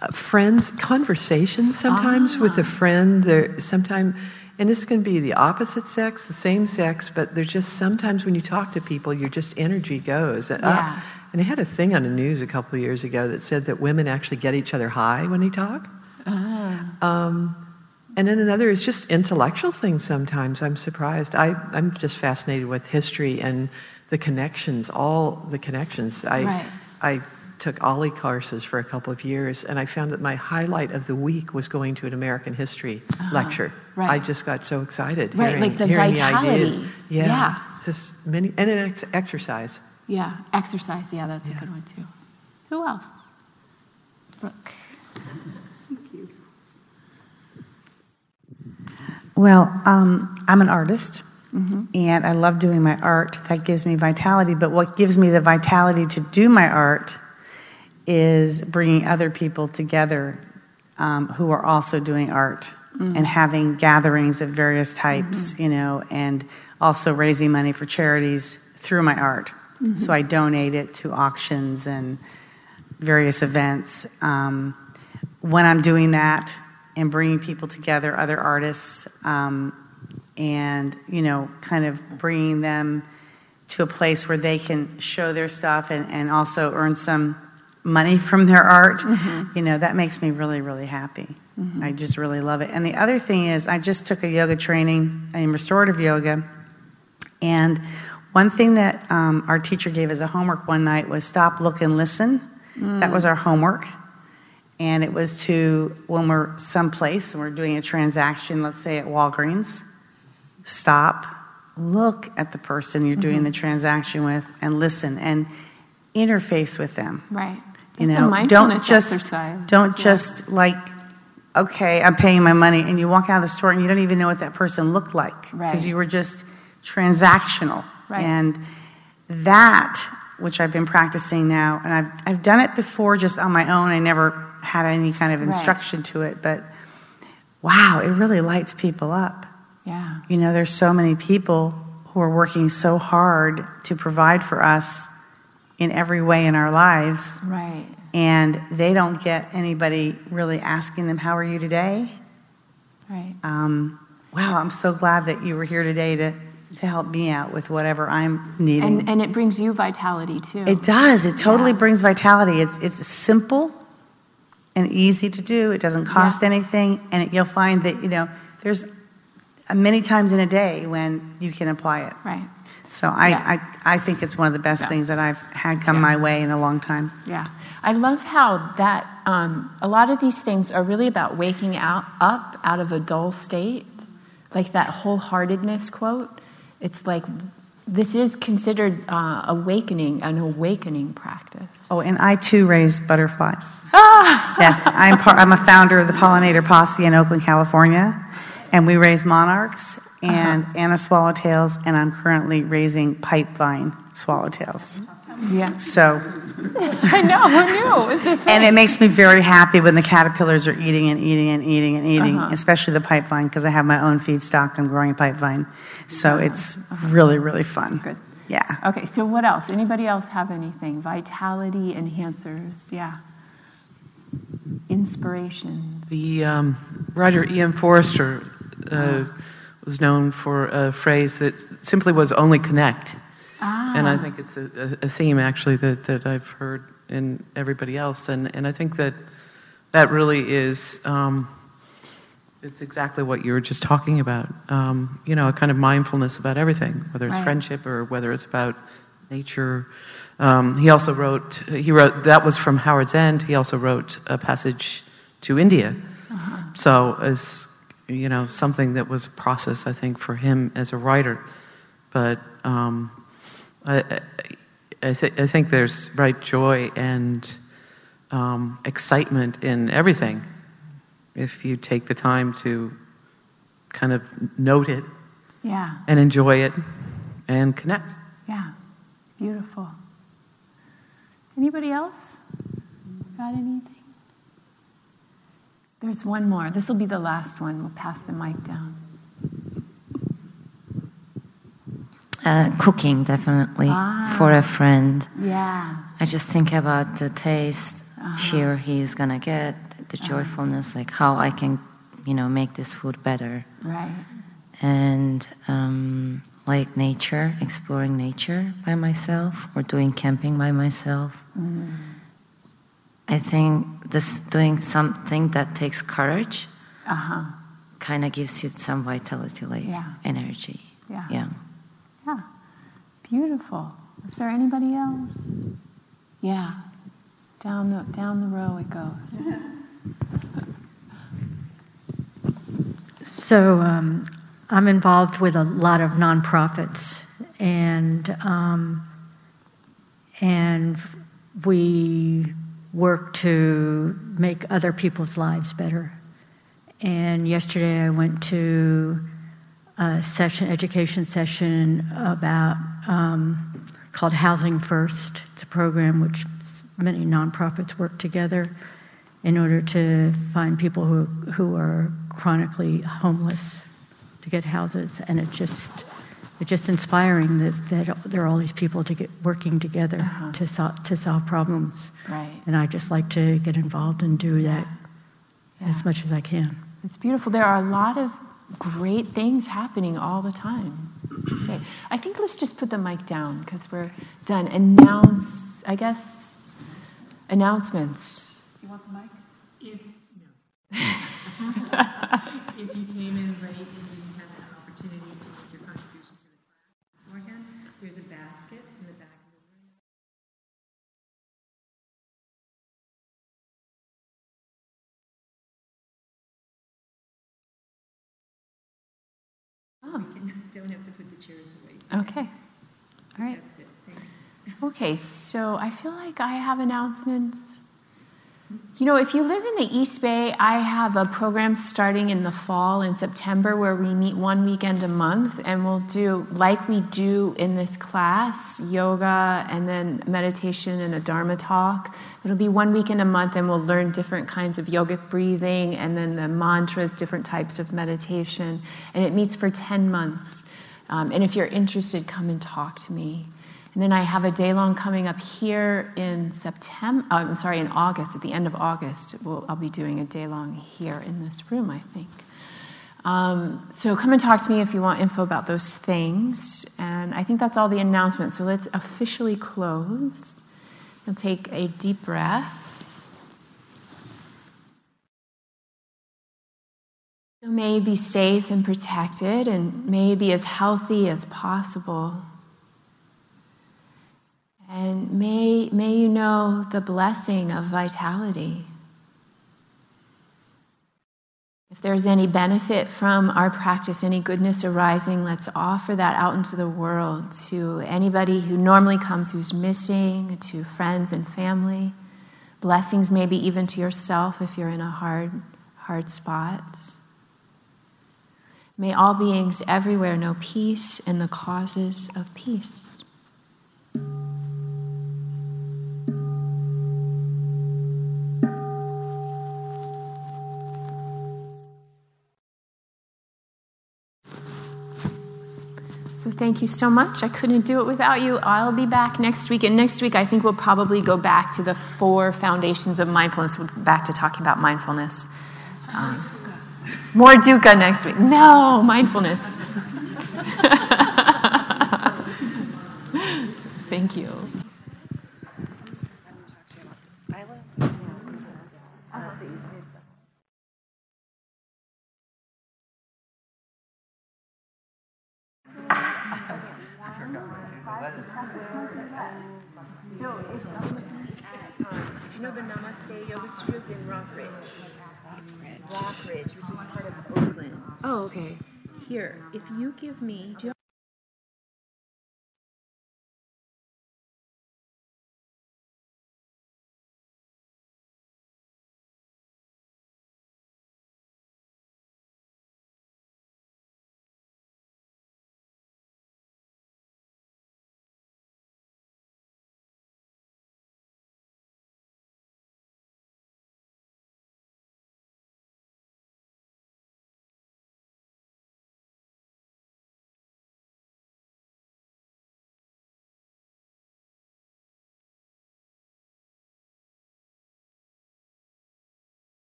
uh, friends, conversations sometimes ah. with a friend. There, sometimes, and this can be the opposite sex, the same sex, but there's just sometimes when you talk to people, your just energy goes. Uh, yeah. and they had a thing on the news a couple of years ago that said that women actually get each other high when they talk. Ah. Um, and then another is just intellectual things sometimes. I'm surprised. I, I'm just fascinated with history and the connections, all the connections. I, right. I took OLLI courses for a couple of years, and I found that my highlight of the week was going to an American history uh-huh. lecture. Right. I just got so excited right, hearing, like the hearing vitality. the ideas. Yeah, yeah. just many and an ex- exercise. Yeah, exercise. Yeah, that's a good one too. Who else? Brooke. Well, um, I'm an artist. Mm-hmm. And I love doing my art. That gives me vitality. But what gives me the vitality to do my art is bringing other people together um, who are also doing art Mhm. and having gatherings of various types, you know, and also raising money for charities through my art. Mhm. So I donate it to auctions and various events. Um, when I'm doing that and bringing people together, other artists, um, and you know, kind of bringing them to a place where they can show their stuff and, and also earn some money from their art, Mhm. you know, that makes me really, really happy. Mhm. I just really love it. And the other thing is, I just took a yoga training in restorative yoga. And one thing that um, our teacher gave as a homework one night was stop, look, and listen. That was Mm. our homework. And it was to, when we're someplace and we're doing a transaction, let's say at Walgreens, stop, look at the person you're doing Mhm. the transaction with, and listen and interface with them. Right. You know, don't just exercise. don't Yeah. just like, okay, I'm paying my money, and you walk out of the store and you don't even know what that person looked like because Right. you were just transactional. Right. And that, which I've been practicing now, and I've I've done it before just on my own. I never had any kind of Right. instruction to it, but wow, it really lights people up. Yeah. You know, there's so many people who are working so hard to provide for us in every way in our lives. Right. And they don't get anybody really asking them, How are you today? Right. Um, wow, I'm so glad that you were here today to, to help me out with whatever I'm needing. And and it brings you vitality too. It does. It totally brings vitality. It's it's simple and easy to do. It doesn't cost anything, and it, you'll find that you know there's many times in a day when you can apply it. Right. So I Yeah. I, I think it's one of the best Yeah. things that I've had come Yeah. my way in a long time. Yeah. I love how that um, a lot of these things are really about waking out up out of a dull state, like that wholeheartedness quote. It's like this is considered uh, awakening, an awakening practice. Oh, and I too raise butterflies. Ah! yes, I'm part, I'm a founder of the Pollinator Posse in Oakland, California, and we raise monarchs and Anna swallowtails, and I'm currently raising pipevine swallowtails. Yeah. So, I know. Who knew? And it makes me very happy when the caterpillars are eating and eating and eating and eating, Uh-huh. especially the pipevine because I have my own feedstock. I'm growing pipevine, so it's really really fun. Good. Yeah. Okay. So what else? Anybody else have anything? Vitality enhancers. Yeah. Inspiration. The um, writer E.M. Forster uh, was known for a phrase that simply was only connect. Ah. And I think it's a, a theme actually that, that I've heard in everybody else. And, and I think that that really is, um, it's exactly what you were just talking about. Um, you know, a kind of mindfulness about everything, whether it's Right. friendship or whether it's about nature. Um, he also wrote, he wrote, that was from Howard's End. He also wrote a passage to India. So, as you know, something that was a process, I think, for him as a writer. But um, I, I, I, th- I think there's right joy and um, excitement in everything if you take the time to kind of note it Yeah. and enjoy it and connect. Yeah. Beautiful. Anybody else? Got anything? There's one more. This will be the last one. We'll pass the mic down. Uh, cooking, definitely, Ah. for a friend. Yeah. I just think about the taste, Uh-huh. cheer he's gonna get, the joyfulness, like how I can, you know, make this food better. Right. And um, like nature, exploring nature by myself or doing camping by myself. Mm. I think this doing something that takes courage Uh huh. kind of gives you some vitality, like Yeah. energy. Yeah. Yeah. Yeah. Beautiful. Is there anybody else? Yeah. Down the down the row it goes. So um, I'm involved with a lot of nonprofits, and um, and we work to make other people's lives better. And yesterday I went to a session, education session about um, called Housing First. It's a program which many nonprofits work together in order to find people who who are chronically homeless to get houses, and it just it's just inspiring that, that there are all these people to get working together uh-huh. to solve to solve problems. Right. And I just like to get involved and do that yeah. as much as I can. It's beautiful. There are a lot of great things happening all the time. Okay. I think let's just put the mic down because we're done. Announce, I guess, announcements. You want the mic? If no. if you came in late and you have the opportunity to make your contribution to the class beforehand, there's a basket in the back of the room. Oh. don't have to put the chairs away. Okay. All right. Okay, so I feel like I have announcements. You know, if you live in the East Bay, I have a program starting in the fall in September where we meet one weekend a month and we'll do, like we do in this class, yoga and then meditation and a Dharma talk. It'll be one weekend a month and we'll learn different kinds of yogic breathing and then the mantras, different types of meditation. And it meets for 10 months. Um, and if you're interested, come and talk to me. And then I have a day long coming up here in September, uh, I'm sorry, in August, at the end of August. We'll, I'll be doing a day long here in this room, I think. Um, so come and talk to me if you want info about those things. And I think that's all the announcements. So let's officially close. You'll take a deep breath. May be safe and protected and may be as healthy as possible. And may, may you know the blessing of vitality. If there's any benefit from our practice, any goodness arising, let's offer that out into the world to anybody who normally comes who's missing, to friends and family. Blessings maybe even to yourself if you're in a hard, hard spot. May all beings everywhere know peace and the causes of peace. Thank you so much. I couldn't do it without you. I'll be back next week. And next week, I think we'll probably go back to the four foundations of mindfulness, back to talking about mindfulness. Um, more dukkha next week. No, mindfulness. thank you. So if I'm looking at, do you know the Namaste Yoga Studios in Rock Ridge? Rock Ridge, which is part of Oakland. Oh, okay. Here, if you give me, do you